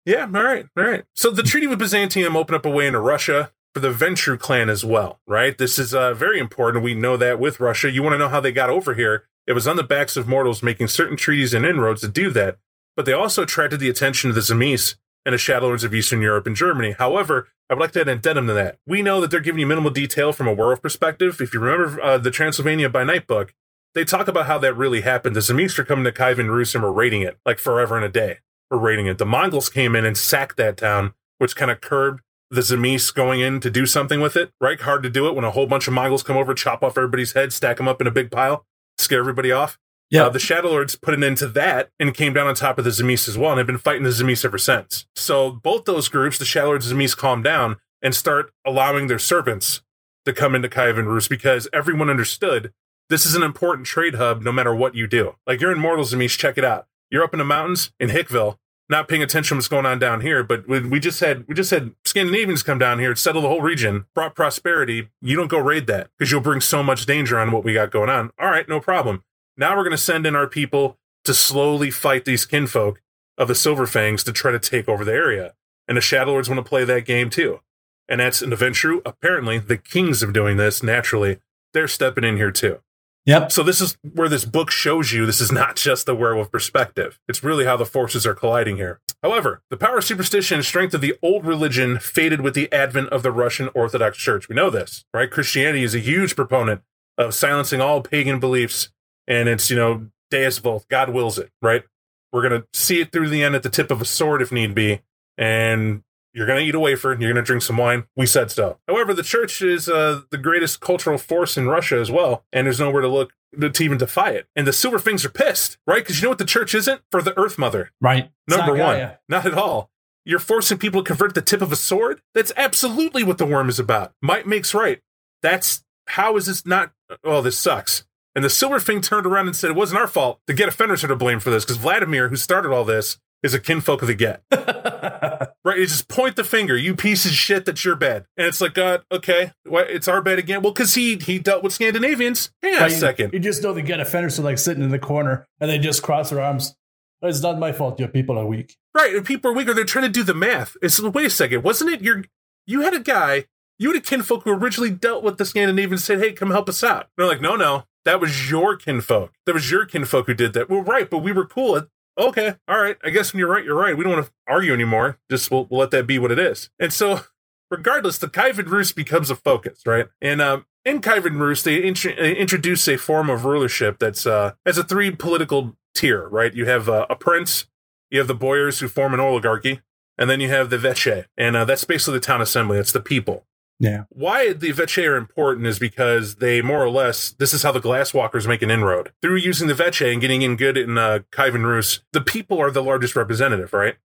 Yeah, all right, all right. So the Treaty with Byzantium opened up a way into Russia for the Ventrue clan as well, right? This is uh, very important. We know that with Russia. You want to know how they got over here? It was on the backs of mortals making certain treaties and inroads to do that, but they also attracted the attention of the Tzimisce and the Shadowlords of Eastern Europe and Germany. However, I would like to add an addendum to that. We know that they're giving you minimal detail from a werewolf perspective. If you remember uh, the Transylvania by Night book, they talk about how that really happened. The are coming to Rus and were raiding it like forever and a day. Were raiding it. The Mongols came in and sacked that town, which kind of curbed the Tzimisce going in to do something with it. Right, hard to do it when a whole bunch of Mongols come over, chop off everybody's head, stack them up in a big pile, scare everybody off. Yeah. Uh, the Shadowlords put an end to that and came down on top of the Tzimisce as well, and have been fighting the Tzimisce ever since. So both those groups, the Shadowlords and Tzimisce, calm down and start allowing their servants to come into Kievan Rus because everyone understood this is an important trade hub no matter what you do. Like you're in Mortals and Tzimisce, check it out. You're up in the mountains in Hickville, not paying attention to what's going on down here, but we just had we just had Scandinavians come down here, settle the whole region, brought prosperity. You don't go raid that because you'll bring so much danger on what we got going on. All right, no problem. Now we're going to send in our people to slowly fight these kinfolk of the Silverfangs to try to take over the area. And the Shadowlords want to play that game too. And that's an the Ventrue. Apparently, the kings of doing this naturally, they're stepping in here too. Yep. So this is where this book shows you this is not just the werewolf perspective. It's really how the forces are colliding here. However, the power, of superstition, and strength of the old religion faded with the advent of the Russian Orthodox Church. We know this, right? Christianity is a huge proponent of silencing all pagan beliefs, and it's you know Deus Vult, God wills it, right? We're gonna see it through the end at the tip of a sword if need be, and you're going to eat a wafer, and you're going to drink some wine. We said so. However, the church is uh, the greatest cultural force in Russia as well, and there's nowhere to look to even defy it. And the Silver Fangs are pissed, right? Because you know what the church isn't? For the Earth Mother. Right. Number not one. Gaia. Not at all. You're forcing people to convert the tip of a sword? That's absolutely what the Wyrm is about. Might makes right. That's how is this not? Oh, this sucks. And the Silver Fang turned around and said it wasn't our fault. The Get of Fenris are to blame for this because Vladimir, who started all this, is a kinfolk of the Get. Right? You just point the finger, you piece of shit, that's your bad. And it's like, God, okay, what, it's our bad again. Well, because he he dealt with Scandinavians. Hang on Right, a second. You just know the Get of Fenris are like sitting in the corner and they just cross their arms. It's not my fault. Your people are weak. Right, and people are weaker. They're trying to do the math. It's wait a second, wasn't it? Your you had a guy, you had a kinfolk who originally dealt with the Scandinavians. Said, "Hey, come help us out." They're like, "No, no, that was your kinfolk. That was your kinfolk who did that." Well, right, but we were cool. Okay, all right. I guess when you're right, you're right. We don't want to argue anymore. Just we'll, we'll let that be what it is. And so, regardless, the Kievan Rus becomes a focus, right? And um, in Kievan Rus, they int- introduce a form of rulership that's uh, as a three political tier, right? You have uh, a prince, you have the boyars who form an oligarchy, and then you have the veche, and uh, that's basically the town assembly. It's the people. Yeah. Why the veche are important is because they more or less this is how the glasswalkers make an inroad through using the veche and getting in good in uh, Kievan Rus. The people are the largest representative, right?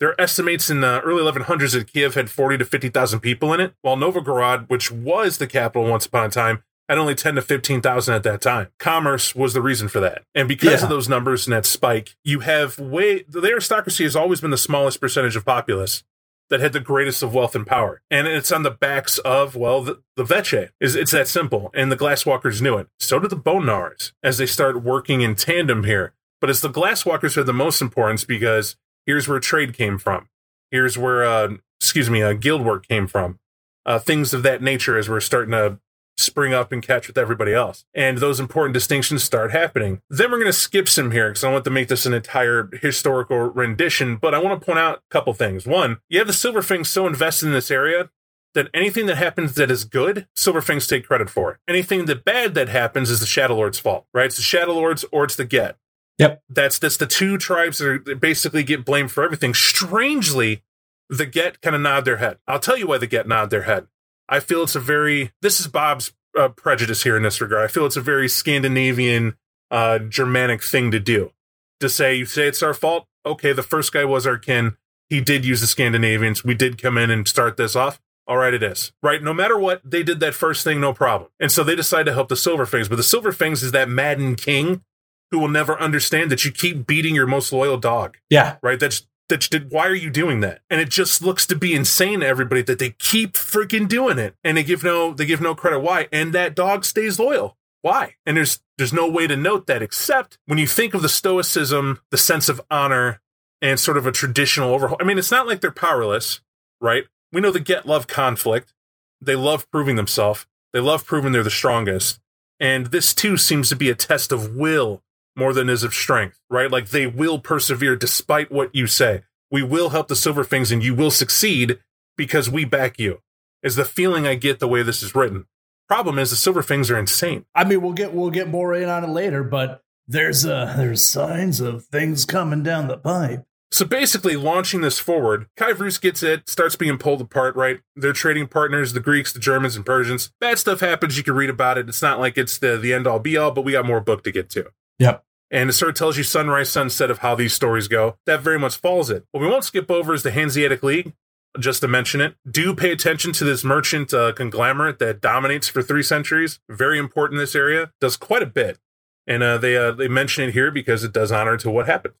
There are estimates in the early 1100s that Kiev had 40 to 50,000 people in it, while Novgorod, which was the capital once upon a time, had only 10 to 15,000 at that time. Commerce was the reason for that. And because Yeah. of those numbers and that spike, you have way, the aristocracy has always been the smallest percentage of populace that had the greatest of wealth and power. And it's on the backs of, well, the, the Veche. Is It's that simple. And the Glasswalkers knew it. So did the Bone Gnawers as they start working in tandem here. But it's the Glasswalkers who are the most importance because here's where trade came from. Here's where, uh, excuse me, uh, guild work came from. Uh, things of that nature as we're starting to spring up and catch with everybody else. And those important distinctions start happening. Then we're going to skip some here because I want to make this an entire historical rendition, but I want to point out a couple things. One, you have the Silverfangs so invested in this area that anything that happens that is good, Silverfangs take credit for. Anything that bad that happens is the Shadow Lord's fault, right? It's the Shadow Lords or it's the Get. Yep. That's that's the two tribes that, are, that basically get blamed for everything. Strangely, the Get kind of nod their head. I'll tell you why the Get nod their head. I feel it's a very this is Bob's uh, prejudice here in this regard. I feel it's a very Scandinavian, uh, Germanic thing to do. To say you say it's our fault. Okay, the first guy was our kin. He did use the Scandinavians. We did come in and start this off. All right, it is. Right, no matter what, they did that first thing, no problem. And so they decide to help the Silver Silverfangs. But the Silver Silverfangs is that maddened king who will never understand that you keep beating your most loyal dog Yeah. right? That's that did why are you doing that? And it just looks to be insane to everybody that they keep freaking doing it. And they give no they give no credit why. And that dog stays loyal. Why? And there's there's no way to note that except when you think of the stoicism, the sense of honor, and sort of a traditional overhaul. I mean, it's not like they're powerless, right? We know the get love conflict. They love proving themselves. They love proving they're the strongest. And this too seems to be a test of will more than is of strength, right? Like they will persevere despite what you say. We will help the silver Silverfangs and you will succeed because we back you. Is the feeling I get the way this is written. Problem is the silver Silverfangs are insane. I mean, we'll get we'll get more in on it later, but there's uh there's signs of things coming down the pipe. So basically, launching this forward, Kievan Rus gets it, starts being pulled apart, right? They're trading partners, the Greeks, the Germans, and Persians. Bad stuff happens. You can read about it. It's not like it's the, the end all be all, but we got more book to get to. Yep. And it sort of tells you sunrise, sunset of how these stories go. That very much follows it. What we won't skip over is the Hanseatic League, just to mention it. Do pay attention to this merchant uh, conglomerate that dominates for three centuries. Very important in this area. Does quite a bit. And uh, they uh, they mention it here because it does honor to what happened.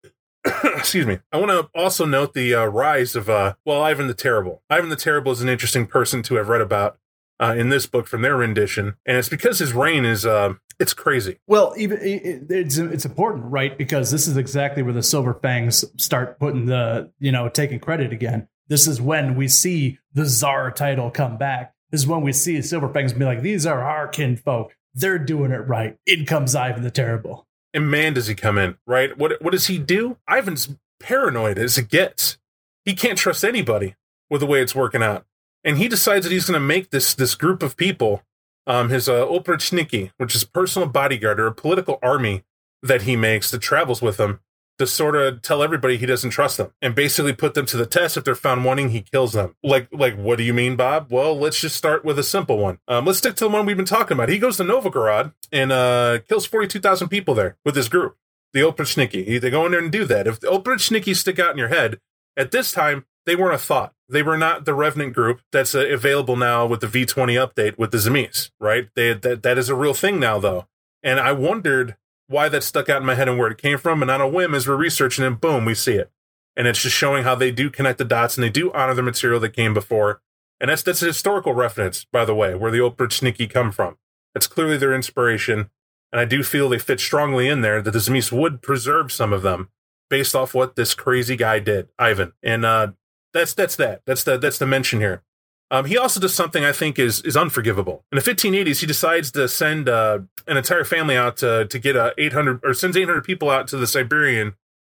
Excuse me. I want to also note the uh, rise of, uh, well, Ivan the Terrible. Ivan the Terrible is an interesting person to have read about uh, in this book from their rendition. And it's because his reign is, uh, it's crazy. Well, even it- it- it's it's important, right? Because this is exactly where the Silver Fangs start putting the you know taking credit again. This is when we see the Czar title come back. This is when we see Silver Fangs be like, "These are our kinfolk. They're doing it right." In comes Ivan the Terrible. And man, does he come in, right? What what does he do? Ivan's paranoid as it gets. He can't trust anybody with the way it's working out. And he decides that he's going to make this this group of people, um, his uh, Oprichniki, which is personal bodyguard or a political army that he makes that travels with him to sort of tell everybody he doesn't trust them and basically put them to the test. If they're found wanting, he kills them. Like, like, what do you mean, Bob? Well, let's just start with a simple one. Um, let's stick to the one we've been talking about. He goes to Novgorod and uh, kills forty-two thousand people there with his group, the Oprichniki. They go in there and do that. If the Oprichniki stick out in your head, at this time they weren't a thought. They were not the Revenant group that's uh, available now with the V20 update with the Tzimisce, right? They that that is a real thing now, though. And I wondered why that stuck out in my head and where it came from. And on a whim, as we're researching it, boom, we see it. And it's just showing how they do connect the dots and they do honor the material that came before. And that's that's a historical reference, by the way, where the Oprichniki come from. It's clearly their inspiration. And I do feel they fit strongly in there that the Zemis would preserve some of them based off what this crazy guy did, Ivan. And uh, that's that's that. That's the that's the mention here. Um, he also does something I think is is unforgivable. In the 1580s, he decides to send uh, an entire family out to to get uh, 800 or sends 800 people out to the Siberian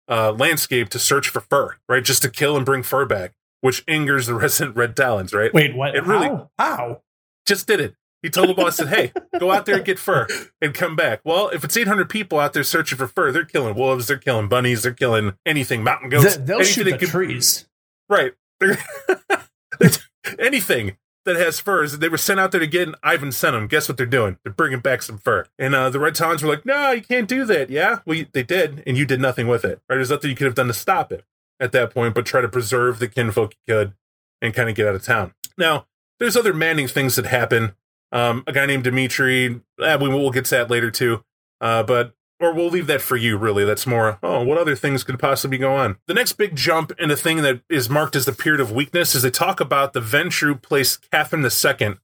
uh, landscape to search for fur, right? Just to kill and bring fur back, which angers the resident Red Talons, right? Wait, what? It really- How? How? Just did it. He told the boss, said, "Hey, go out there and get fur and come back." Well, if it's 800 people out there searching for fur, they're killing wolves, they're killing bunnies, they're killing anything, mountain goats, They- They'll shoot the could- trees. Right. Anything that has furs. They were sent out there to get, and Ivan sent them. Guess what they're doing? They're bringing back some fur. And uh, the Red Talons were like, no, you can't do that. Yeah? Well, you- they did, and you did nothing with it. Right? There's nothing you could have done to stop it at that point, but try to preserve the kinfolk you could and kind of get out of town. Now, there's other maddening things that happen Um, a guy named Dimitri. Eh, we will get to that later too. Uh, but or we'll leave that for you. Really, that's more. Oh, what other things could possibly go on? The next big jump in a thing that is marked as the period of weakness is they talk about the Ventrue placed Catherine II,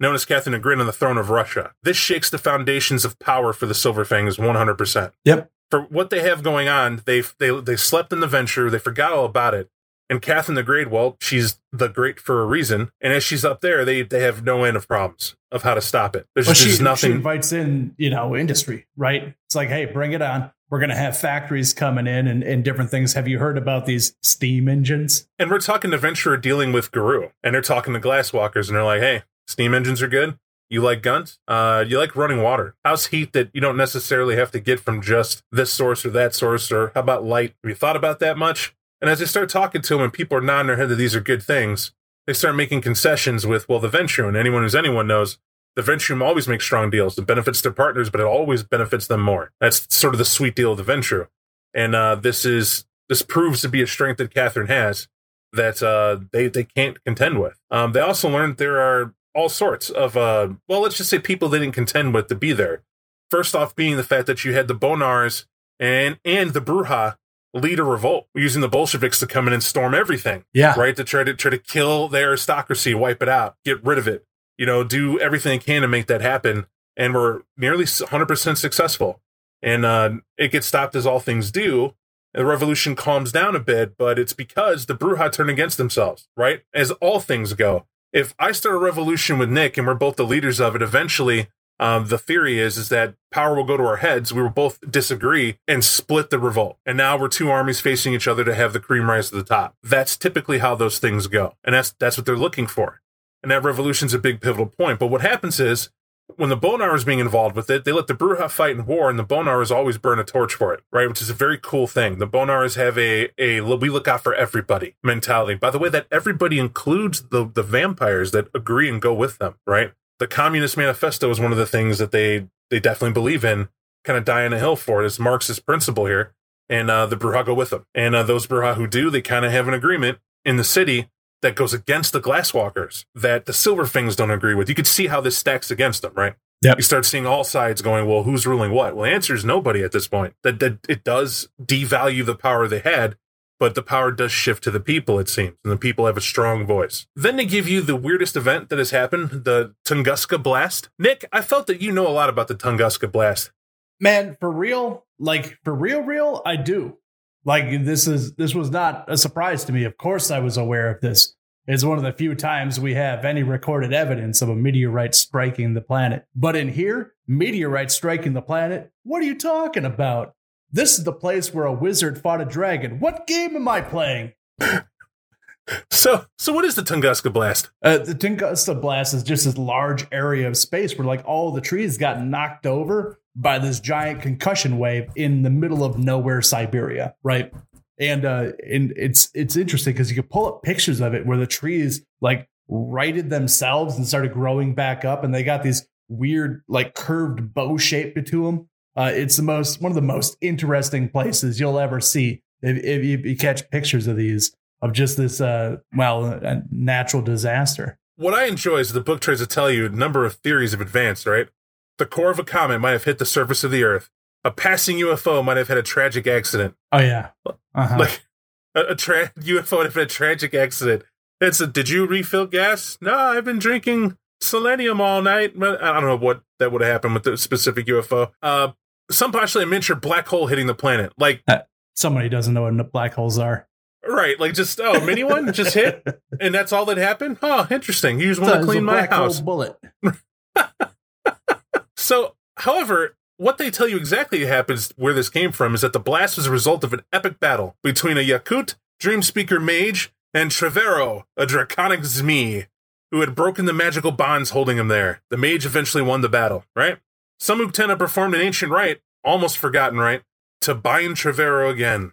known as Catherine the Great, on the throne of Russia. This shakes the foundations of power for the Silver Fangs 100. percent Yep. for what they have going on, they they they slept in the Ventrue. They forgot all about it. And Catherine the Great, well, she's the great for a reason. And as she's up there, they they have no end of problems of how to stop it. There's But just she, she nothing. invites in, you know, industry, right? It's like, hey, bring it on. We're going to have factories coming in and, and different things. Have you heard about these steam engines? and we're talking to Ventrue dealing with Garou, and they're talking to Glasswalkers, and they're like, "Hey, steam engines are good. You like guns? Uh, you like running water? How's heat that you don't necessarily have to get from just this source or that source? Or how about light? Have you thought about that much?" And as they start talking to them, and people are nodding their head that these are good things, they start making concessions with, well, the Ventrue, and anyone who's anyone knows, the Ventrue always makes strong deals. It benefits their partners, but it always benefits them more. That's sort of the sweet deal of the Ventrue. And uh, this is this proves to be a strength that Catherine has that uh, they they can't contend with. Um, they also learned there are all sorts of uh, well, let's just say people they didn't contend with to be there. First off, being the fact that you had the Bone Gnawers and and the Brujah lead a revolt using the Bolsheviks to come in and storm everything Yeah. right? To try to try to kill the aristocracy, wipe it out, get rid of it. You know, do everything they can to make that happen. And we're nearly 100% successful. And uh, it gets stopped as all things do. The revolution calms down a bit, but it's because the Brujah turn against themselves, right? As all things go. If I start a revolution with Nick and we're both the leaders of it, eventually um, the theory is is that power will go to our heads. We will both disagree and split the revolt. And now we're two armies facing each other to have the cream rise to the top. That's typically how those things go, and that's that's what they're looking for. And that revolution's a big pivotal point. But what happens is when the Bonar is being involved with it, they let the Brujah fight in war, and the Bone Gnawers always burn a torch for it, right? Which is a very cool thing. The Bone Gnawers have a a we look out for everybody mentality. By the way, that everybody includes the the vampires that agree and go with them, right? The Communist Manifesto is one of the things that they they definitely believe in. Kind of die on a hill for it. It's Marxist principle here, and uh, the Brujah go with them. And uh, those Brujah who do, they kind of have an agreement in the city that goes against the Glasswalkers that the Silver Fangs don't agree with. You could see how this stacks against them, right? Yep. You start seeing all sides going, well, who's ruling what? Well, the answer is nobody at this point. That, that it does devalue the power they had, but the power does shift to the people, it seems, and the people have a strong voice. Then they give you the weirdest event that has happened, the Tunguska Blast. Nick, I felt that you know a lot about the Tunguska Blast. Man, for real, like for real, real, I do. Like this is this was not a surprise to me. Of course, I was aware of this. It's one of the few times we have any recorded evidence of a meteorite striking the planet. But in here, meteorite striking the planet? What are you talking about? This is the place where a wizard fought a dragon. What game am I playing? So, so what is the Tunguska Blast? Uh, the Tunguska Blast is just this large area of space where like all the trees got knocked over by this giant concussion wave in the middle of nowhere Siberia, right? And uh, and it's it's interesting because you can pull up pictures of it where the trees like righted themselves and started growing back up, and they got these weird like curved bow shape to them. Uh, it's the most one of the most interesting places you'll ever see if, if you, you catch pictures of these of just this uh well a natural disaster. What I enjoy is the book tries to tell you a number of theories have advanced, right? The core of a comet might have hit the surface of the Earth. A passing UFO might have had a tragic accident. Oh yeah. Uh-huh. Like a, a tra- UFO would have had a tragic accident. It's a, did you refill gas? No, I've been drinking selenium all night. I don't know what that would have happened with the specific UFO. Uh, some possibly a miniature black hole hitting the planet. Like, Somebody doesn't know what black holes are. right, like just, oh, a mini one just hit, and that's all that happened? Oh, interesting. You just want to clean a my black hole house. bullet. So, however, what they tell you exactly happens where this came from is that the blast was a result of an epic battle between a Yakut dream speaker mage and Trevero, a draconic Zmi, who had broken the magical bonds holding him there. The mage eventually won the battle, right? Some Uktena performed an ancient rite, almost forgotten rite, to bind Trevero again.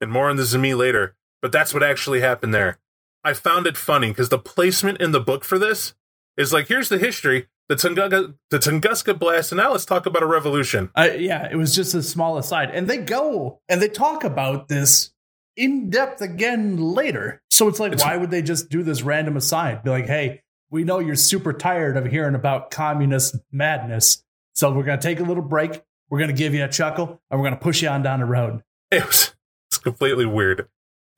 And more on the Zmi later, but that's what actually happened there. I found it funny because the placement in the book for this is like, here's the history, the Tunguska, the Tunguska blast, and now let's talk about a revolution. Uh, yeah, it was just a small aside, and they go and they talk about this in depth again later. So it's like, It's- why would they just do this random aside? Be like, hey, we know you're super tired of hearing about communist madness. So we're going to take a little break. We're going to give you a chuckle and we're going to push you on down the road. It was it's completely weird.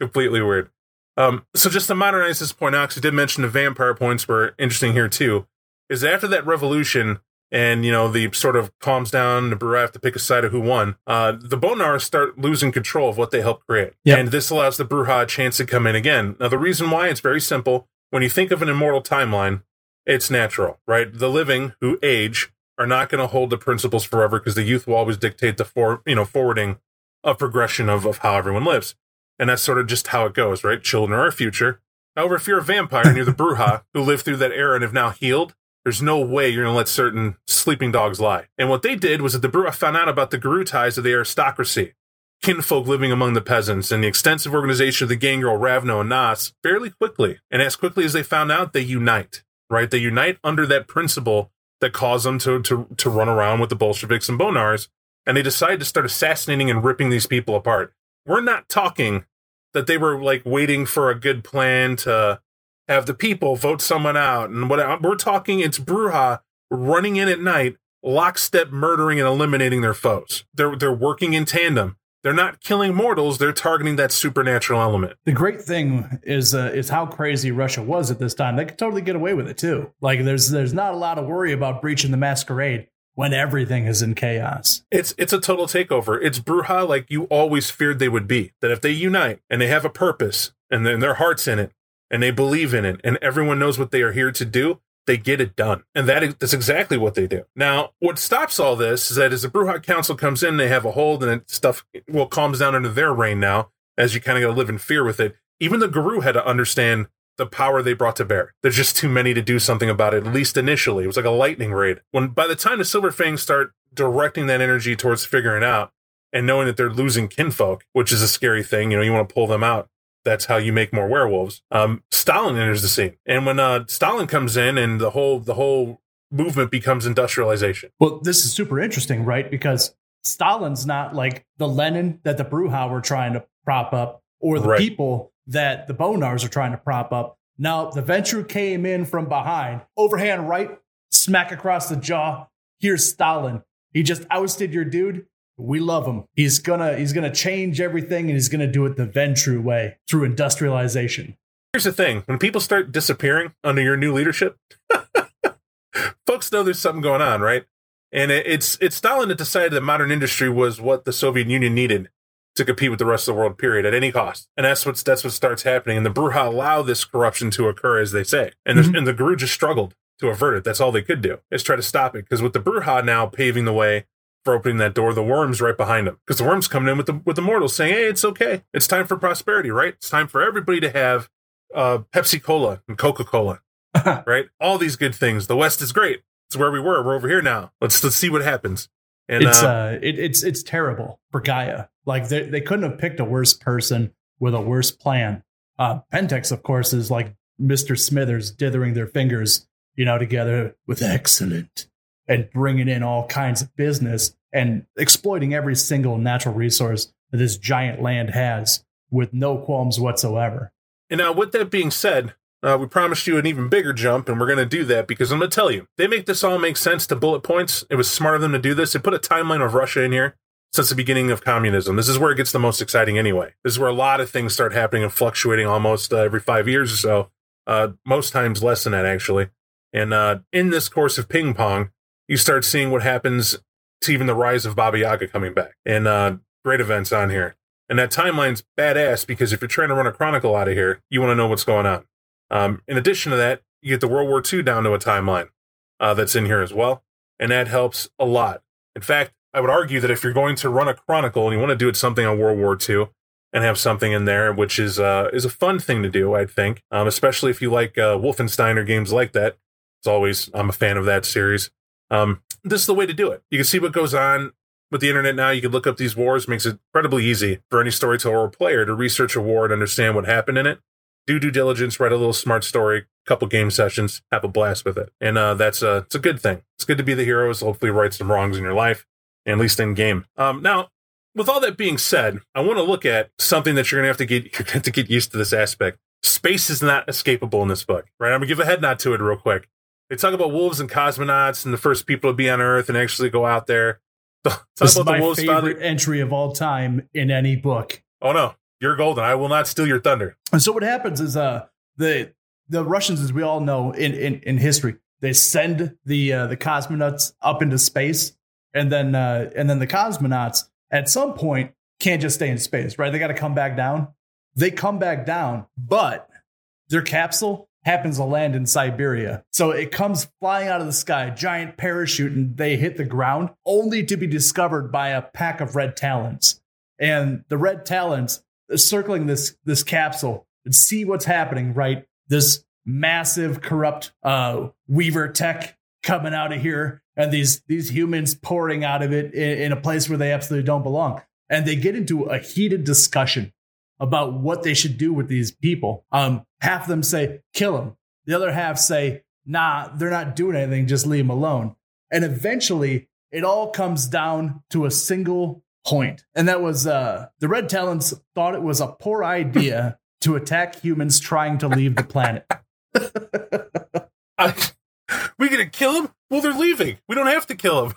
Completely weird. Um, so just to modernize this point out, because I did mention the vampire points were interesting here too, is after that revolution and you know the sort of calms down, the Brujah have to pick a side of who won. Uh, the Bone Gnawers start losing control of what they helped create, Yep. and this allows the Brujah a chance to come in again. Now the reason why it's very simple. When you think of an immortal timeline, it's natural, right? The living who age are not going to hold the principles forever because the youth will always dictate the for you know forwarding of progression of, of how everyone lives. And that's sort of just how it goes, right? Children are our future. However, if you're a vampire and you're the Brujah who lived through that era and have now healed, there's no way you're going to let certain sleeping dogs lie. And what they did was that the Brujah found out about the Garou ties of the aristocracy, kinfolk living among the peasants, and the extensive organization of the Gangrel, Ravno, and Nas fairly quickly. And as quickly as they found out, they unite, right? They unite under that principle that caused them to, to, to run around with the Bolsheviks and Bone Gnawers. And they decide to start assassinating and ripping these people apart. We're not talking that they were like waiting for a good plan to have the people vote someone out and what we're talking it's Brujah running in at night lockstep murdering and eliminating their foes they're they're working in tandem they're not killing mortals they're targeting that supernatural element The great thing is uh, is how crazy Russia was at this time. They could totally get away with it too. Like there's there's not a lot of worry about breaching the masquerade when everything is in chaos. it's it's a total takeover it's Brujah like you always feared they would be that if they unite and they have a purpose and then their hearts in it and they believe in it and everyone knows what they are here to do they get it done. And that is, that's exactly what they do. Now, what stops all this is that as the Brujah Council comes in, they have a hold and stuff well calms down under their reign now, as you kind of got to live in fear with it. Even the Garou had to understand the power they brought to bear. There's just too many to do something about it, at least initially. It was like a lightning raid. When by the time the Silver Fangs start directing that energy towards figuring out and knowing that they're losing kinfolk, which is a scary thing, you know, you want to pull them out that's how you make more werewolves. Um, Stalin enters the scene, and when uh, Stalin comes in, and the whole the whole movement becomes industrialization. Well, this is super interesting, right? Because Stalin's not like the Lenin that the Brujah were trying to prop up, or the Right. people that the Bone Gnawers are trying to prop up. Now, the Ventrue came in from behind, overhand right, smack across the jaw. Here's Stalin. He just ousted your dude. We love him. He's gonna he's gonna change everything, and he's gonna do it the Ventrue way through industrialization. Here's the thing: when people start disappearing under your new leadership, folks know there's something going on, right? And it, it's it's Stalin that decided that modern industry was what the Soviet Union needed to compete with the rest of the world, period, at any cost. And that's what's that's what starts happening. And the Brujah allow this corruption to occur, as they say. And the, mm-hmm. and the Garou just struggled to avert it. That's all they could do is try to stop it. Because with the Brujah now paving the way for opening that door, the Wyrm's right behind them. Because the Wyrm's coming in with the with the mortals saying, "Hey, it's okay. It's time for prosperity, right? It's time for everybody to have uh, Pepsi Cola and Coca Cola, right? All these good things. The West is great. It's where we were. We're over here now. Let's let's see what happens." And it's uh, uh, it, it's it's terrible for Gaia. Like they they couldn't have picked a worse person with a worse plan. Uh, Pentex, of course, is like Mister Smithers dithering their fingers, you know, together with excellent and bringing in all kinds of business and exploiting every single natural resource that this giant land has with no qualms whatsoever. And now, with that being said, uh, we promised you an even bigger jump, and we're going to do that because I'm going to tell you, they make this all make sense to bullet points. It was smart of them to do this. They put a timeline of Russia in here since the beginning of communism. This is where it gets the most exciting anyway. This is where a lot of things start happening and fluctuating almost uh, every five years or so. Uh, most times less than that, actually. And uh, in this course of ping pong, you start seeing what happens to even the rise of Baba Yaga coming back. And uh, great events on here. And that timeline's badass because if you're trying to run a chronicle out of here, you want to know what's going on. Um, in addition to that, you get the World War II down to a timeline uh, that's in here as well, and that helps a lot. In fact, I would argue that if you're going to run a chronicle and you want to do it something on World War II and have something in there, which is uh, is a fun thing to do, I think, um, especially if you like uh, Wolfenstein or games like that. It's always I'm a fan of that series. Um, this is the way to do it. You can see what goes on with the internet now. You can look up these wars. Makes it incredibly easy for any storyteller or player to research a war and understand what happened in it do due diligence, write a little smart story, couple game sessions, have a blast with it, and uh, that's a it's a good thing. It's good to be the heroes. Hopefully, right some wrongs in your life, at least in game. Um, now, with all that being said, I want to look at something that you're gonna have to get you're gonna have to get used to this aspect. space is not escapable in this book, right? I'm gonna give a head nod to it real quick. They talk about wolves and cosmonauts and the first people to be on Earth and actually go out there. Talk This is about my the wolves favorite found- entry of all time in any book. Oh no, you're golden. I will not steal your thunder. And so what happens is uh the the Russians, as we all know in in, in history, they send the uh, the cosmonauts up into space, and then uh, and then the cosmonauts at some point can't just stay in space, right? They got to come back down. They come back down, but their capsule happens to land in Siberia. So it comes flying out of the sky, giant parachute, and they hit the ground, only to be discovered by a pack of red talons. And the red talons circling this this capsule and see what's happening, right? This massive corrupt uh Weaver tech coming out of here and these these humans pouring out of it in, in a place where they absolutely don't belong. And they get into a heated discussion about what they should do with these people. Um, half of them say, kill them. The other half say, nah, they're not doing anything, just leave them alone. And eventually it all comes down to a single point. And that was uh, the Red Talons thought it was a poor idea to attack humans trying to leave the planet. I, we gonna kill them? Well, they're leaving. We don't have to kill them.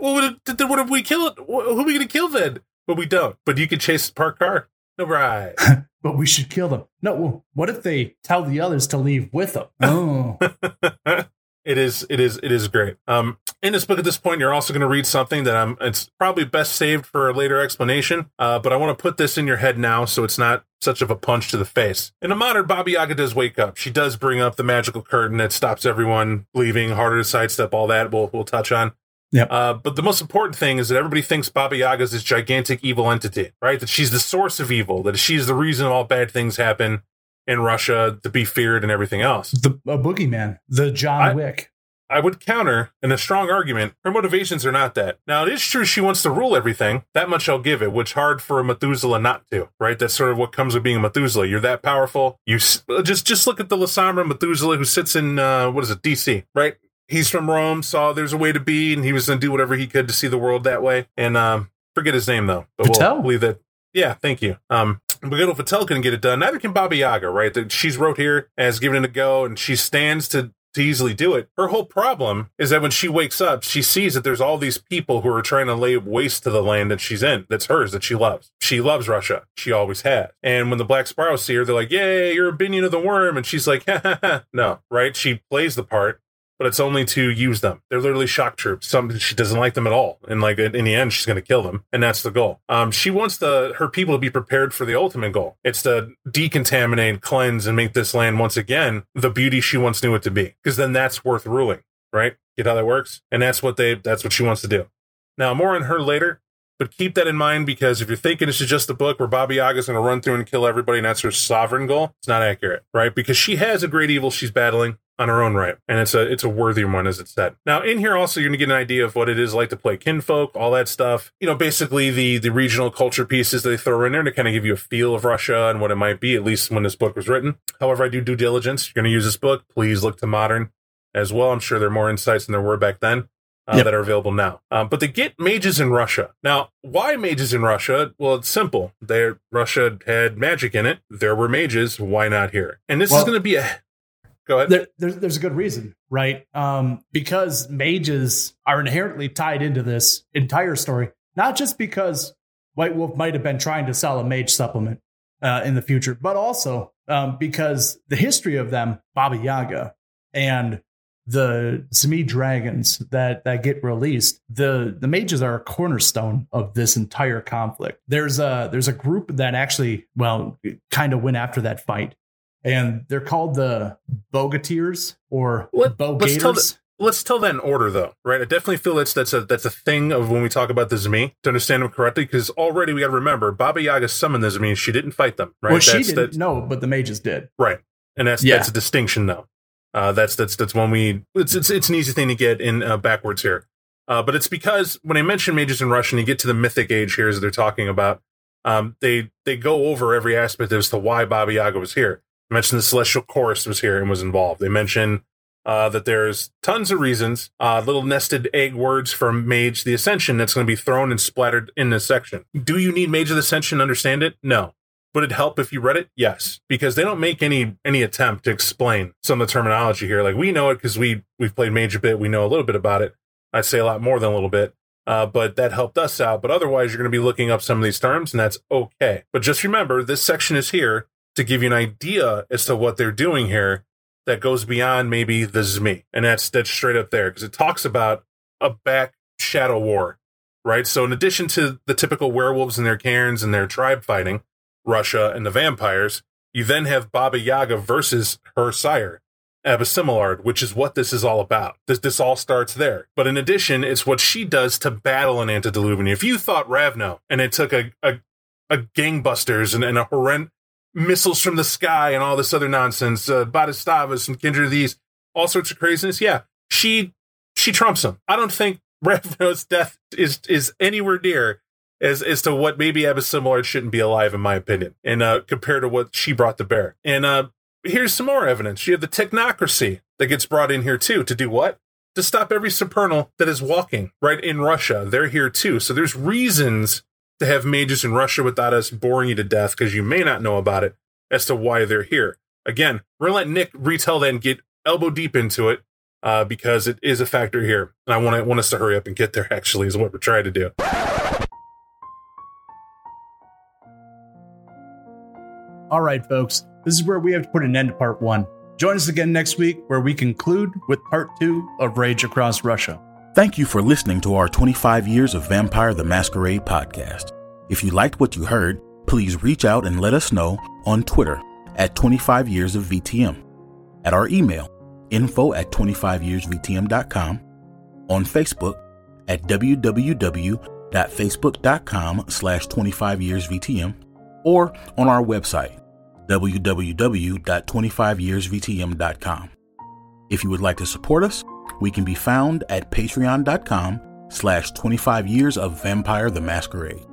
Well, what if, what if we kill it? Who are we gonna kill then? But we don't. But you can chase the parked car. No right. But we should kill them. No, well, what if they tell the others to leave with them? Oh, it is it is it is great um in this book at this point you're also going to read something that i'm it's probably best saved for a later explanation uh but i want to put this in your head now so it's not such of a punch to the face in a modern Baba Yaga does wake up she does bring up the magical curtain that stops everyone leaving harder to sidestep all that we'll, we'll touch on Yep. Uh, but the most important thing is that everybody thinks Baba Yaga is this gigantic evil entity, right? That she's the source of evil, that she's the reason all bad things happen in Russia, to be feared, and everything else. the a boogeyman, the John I- Wick. I would counter in a strong argument. Her motivations are not that. Now, it is true she wants to rule everything. That much I'll give it, which hard for a Methuselah not to, right? That's sort of what comes with being a Methuselah. You're that powerful. You s- just just look at the Lasombra Methuselah who sits in uh, what is it, DC, right? He's from Rome, saw there's a way to be, and he was going to do whatever he could to see the world that way. And um, forget his name though, but Patel? we'll leave that. Yeah, thank you. Um, Baghetto Patel couldn't get it done. Neither can Baba Yaga, right? That she's wrote here as giving it a go, and she stands to to easily do it. Her whole problem is that when she wakes up, she sees that there's all these people who are trying to lay waste to the land that she's in, that's hers, that she loves. She loves Russia. She always has. And when the Black Sparrows see her, they're like, Yay, you're a binion of the Wyrm. And she's like, ha ha ha. No, right? She plays the part. But it's only to use them. They're literally shock troops. Some she doesn't like them at all, and like in the end, she's going to kill them, and that's the goal. Um, she wants the her people to be prepared for the ultimate goal. It's to decontaminate, cleanse, and make this land once again the beauty she once knew it to be. Because then that's worth ruling, right? Get how that works, and that's what they that's what she wants to do. Now more on her later, but keep that in mind because if you're thinking this is just a book where Baba Yaga's going to run through and kill everybody and that's her sovereign goal, it's not accurate, right? Because she has a great evil she's battling on her own right, and it's a it's a worthy one as it said. Now in here also you're going to get an idea of what it is like to play kinfolk, all that stuff. You know, basically the the regional culture pieces they throw in there to kind of give you a feel of Russia and what it might be, at least when this book was written. However, I do due diligence. You're going to use this book, please look to modern as well. I'm sure there are more insights than there were back then uh, Yep. that are available now. Um, but they get mages in Russia. Now, why mages in Russia? Well, it's simple. They Russia had magic in it. There were mages. Why not here? And this is going to be a. Go ahead. There, there's, there's a good reason, right? Um, because mages are inherently tied into this entire story, not just because White Wolf might have been trying to sell a mage supplement uh, in the future, but also um, because the history of them, Baba Yaga, and the Semi dragons that that get released, the the mages are a cornerstone of this entire conflict. There's a there's a group that actually, well, kind of went after that fight, and they're called the Bogateers or Let- let's tell Bogaters. Let's tell that in order, though, right? I definitely feel that's that's a that's a thing of when we talk about the Zmi to understand them correctly, because already we got to remember Baba Yaga summoned the Zmi. She didn't fight them, right? Well, she That's- didn't that's- know, but the mages did. Right. And that's Yeah. that's a distinction though. Uh, that's that's that's one we it's it's it's an easy thing to get in uh, backwards here. Uh, but it's because when I mention mages in Russian, you get to the mythic age here as they're talking about. Um, they they go over every aspect as to why Baba Yaga was here. They mention the celestial chorus was here and was involved. They mention uh, that there's tons of reasons, uh, little nested egg words from Mage the Ascension that's going to be thrown and splattered in this section. Do you need Mage of the Ascension to understand it? No. Would it help if you read it? Yes, because they don't make any any attempt to explain some of the terminology here. Like we know it because we we've played Mage a bit. We know a little bit about it. I'd say a lot more than a little bit. Uh, but that helped us out. But otherwise, you're going to be looking up some of these terms, and that's okay. But just remember, this section is here to give you an idea as to what they're doing here that goes beyond maybe the Zmi. And that's that's straight up there because it talks about a back shadow war, right? So in addition to the typical werewolves and their cairns and their tribe fighting, Russia and the vampires, you then have Baba Yaga versus her sire, Absimiliard, which is what this is all about. This this all starts there. But in addition, it's what she does to battle an antediluvian. If you thought Ravno and it took a a, a gangbusters and, and a horrend missiles from the sky and all this other nonsense, uh, Batistavas and kindred of these, all sorts of craziness, yeah, she she trumps him. I don't think Ravno's death is is anywhere near as as to what maybe Absimiliard shouldn't be alive, in my opinion, and uh, compared to what she brought to bear. And uh, here's some more evidence. You have the technocracy that gets brought in here too to do what? To stop every supernal that is walking right in Russia. They're here too. So there's reasons to have mages in Russia without us boring you to death because you may not know about it as to why they're here. Again, we're gonna let Nick retell that and get elbow deep into it uh, because it is a factor here, and I want want us to hurry up and get there. Actually, is what we're trying to do. All right, folks, this is where we have to put an end to part one. Join us again next week where we conclude with part two of Rage Across Russia. Thank you for listening to our 25 years of Vampire the Masquerade podcast. If you liked what you heard, please reach out and let us know on Twitter at 25 years of VTM, at our email info at 25yearsvtm.com, on Facebook at www.facebook.com slash 25yearsvtm, or on our website www.25yearsvtm.com. If you would like to support us, we can be found at patreon.com slash 25 years of vampire the masquerade.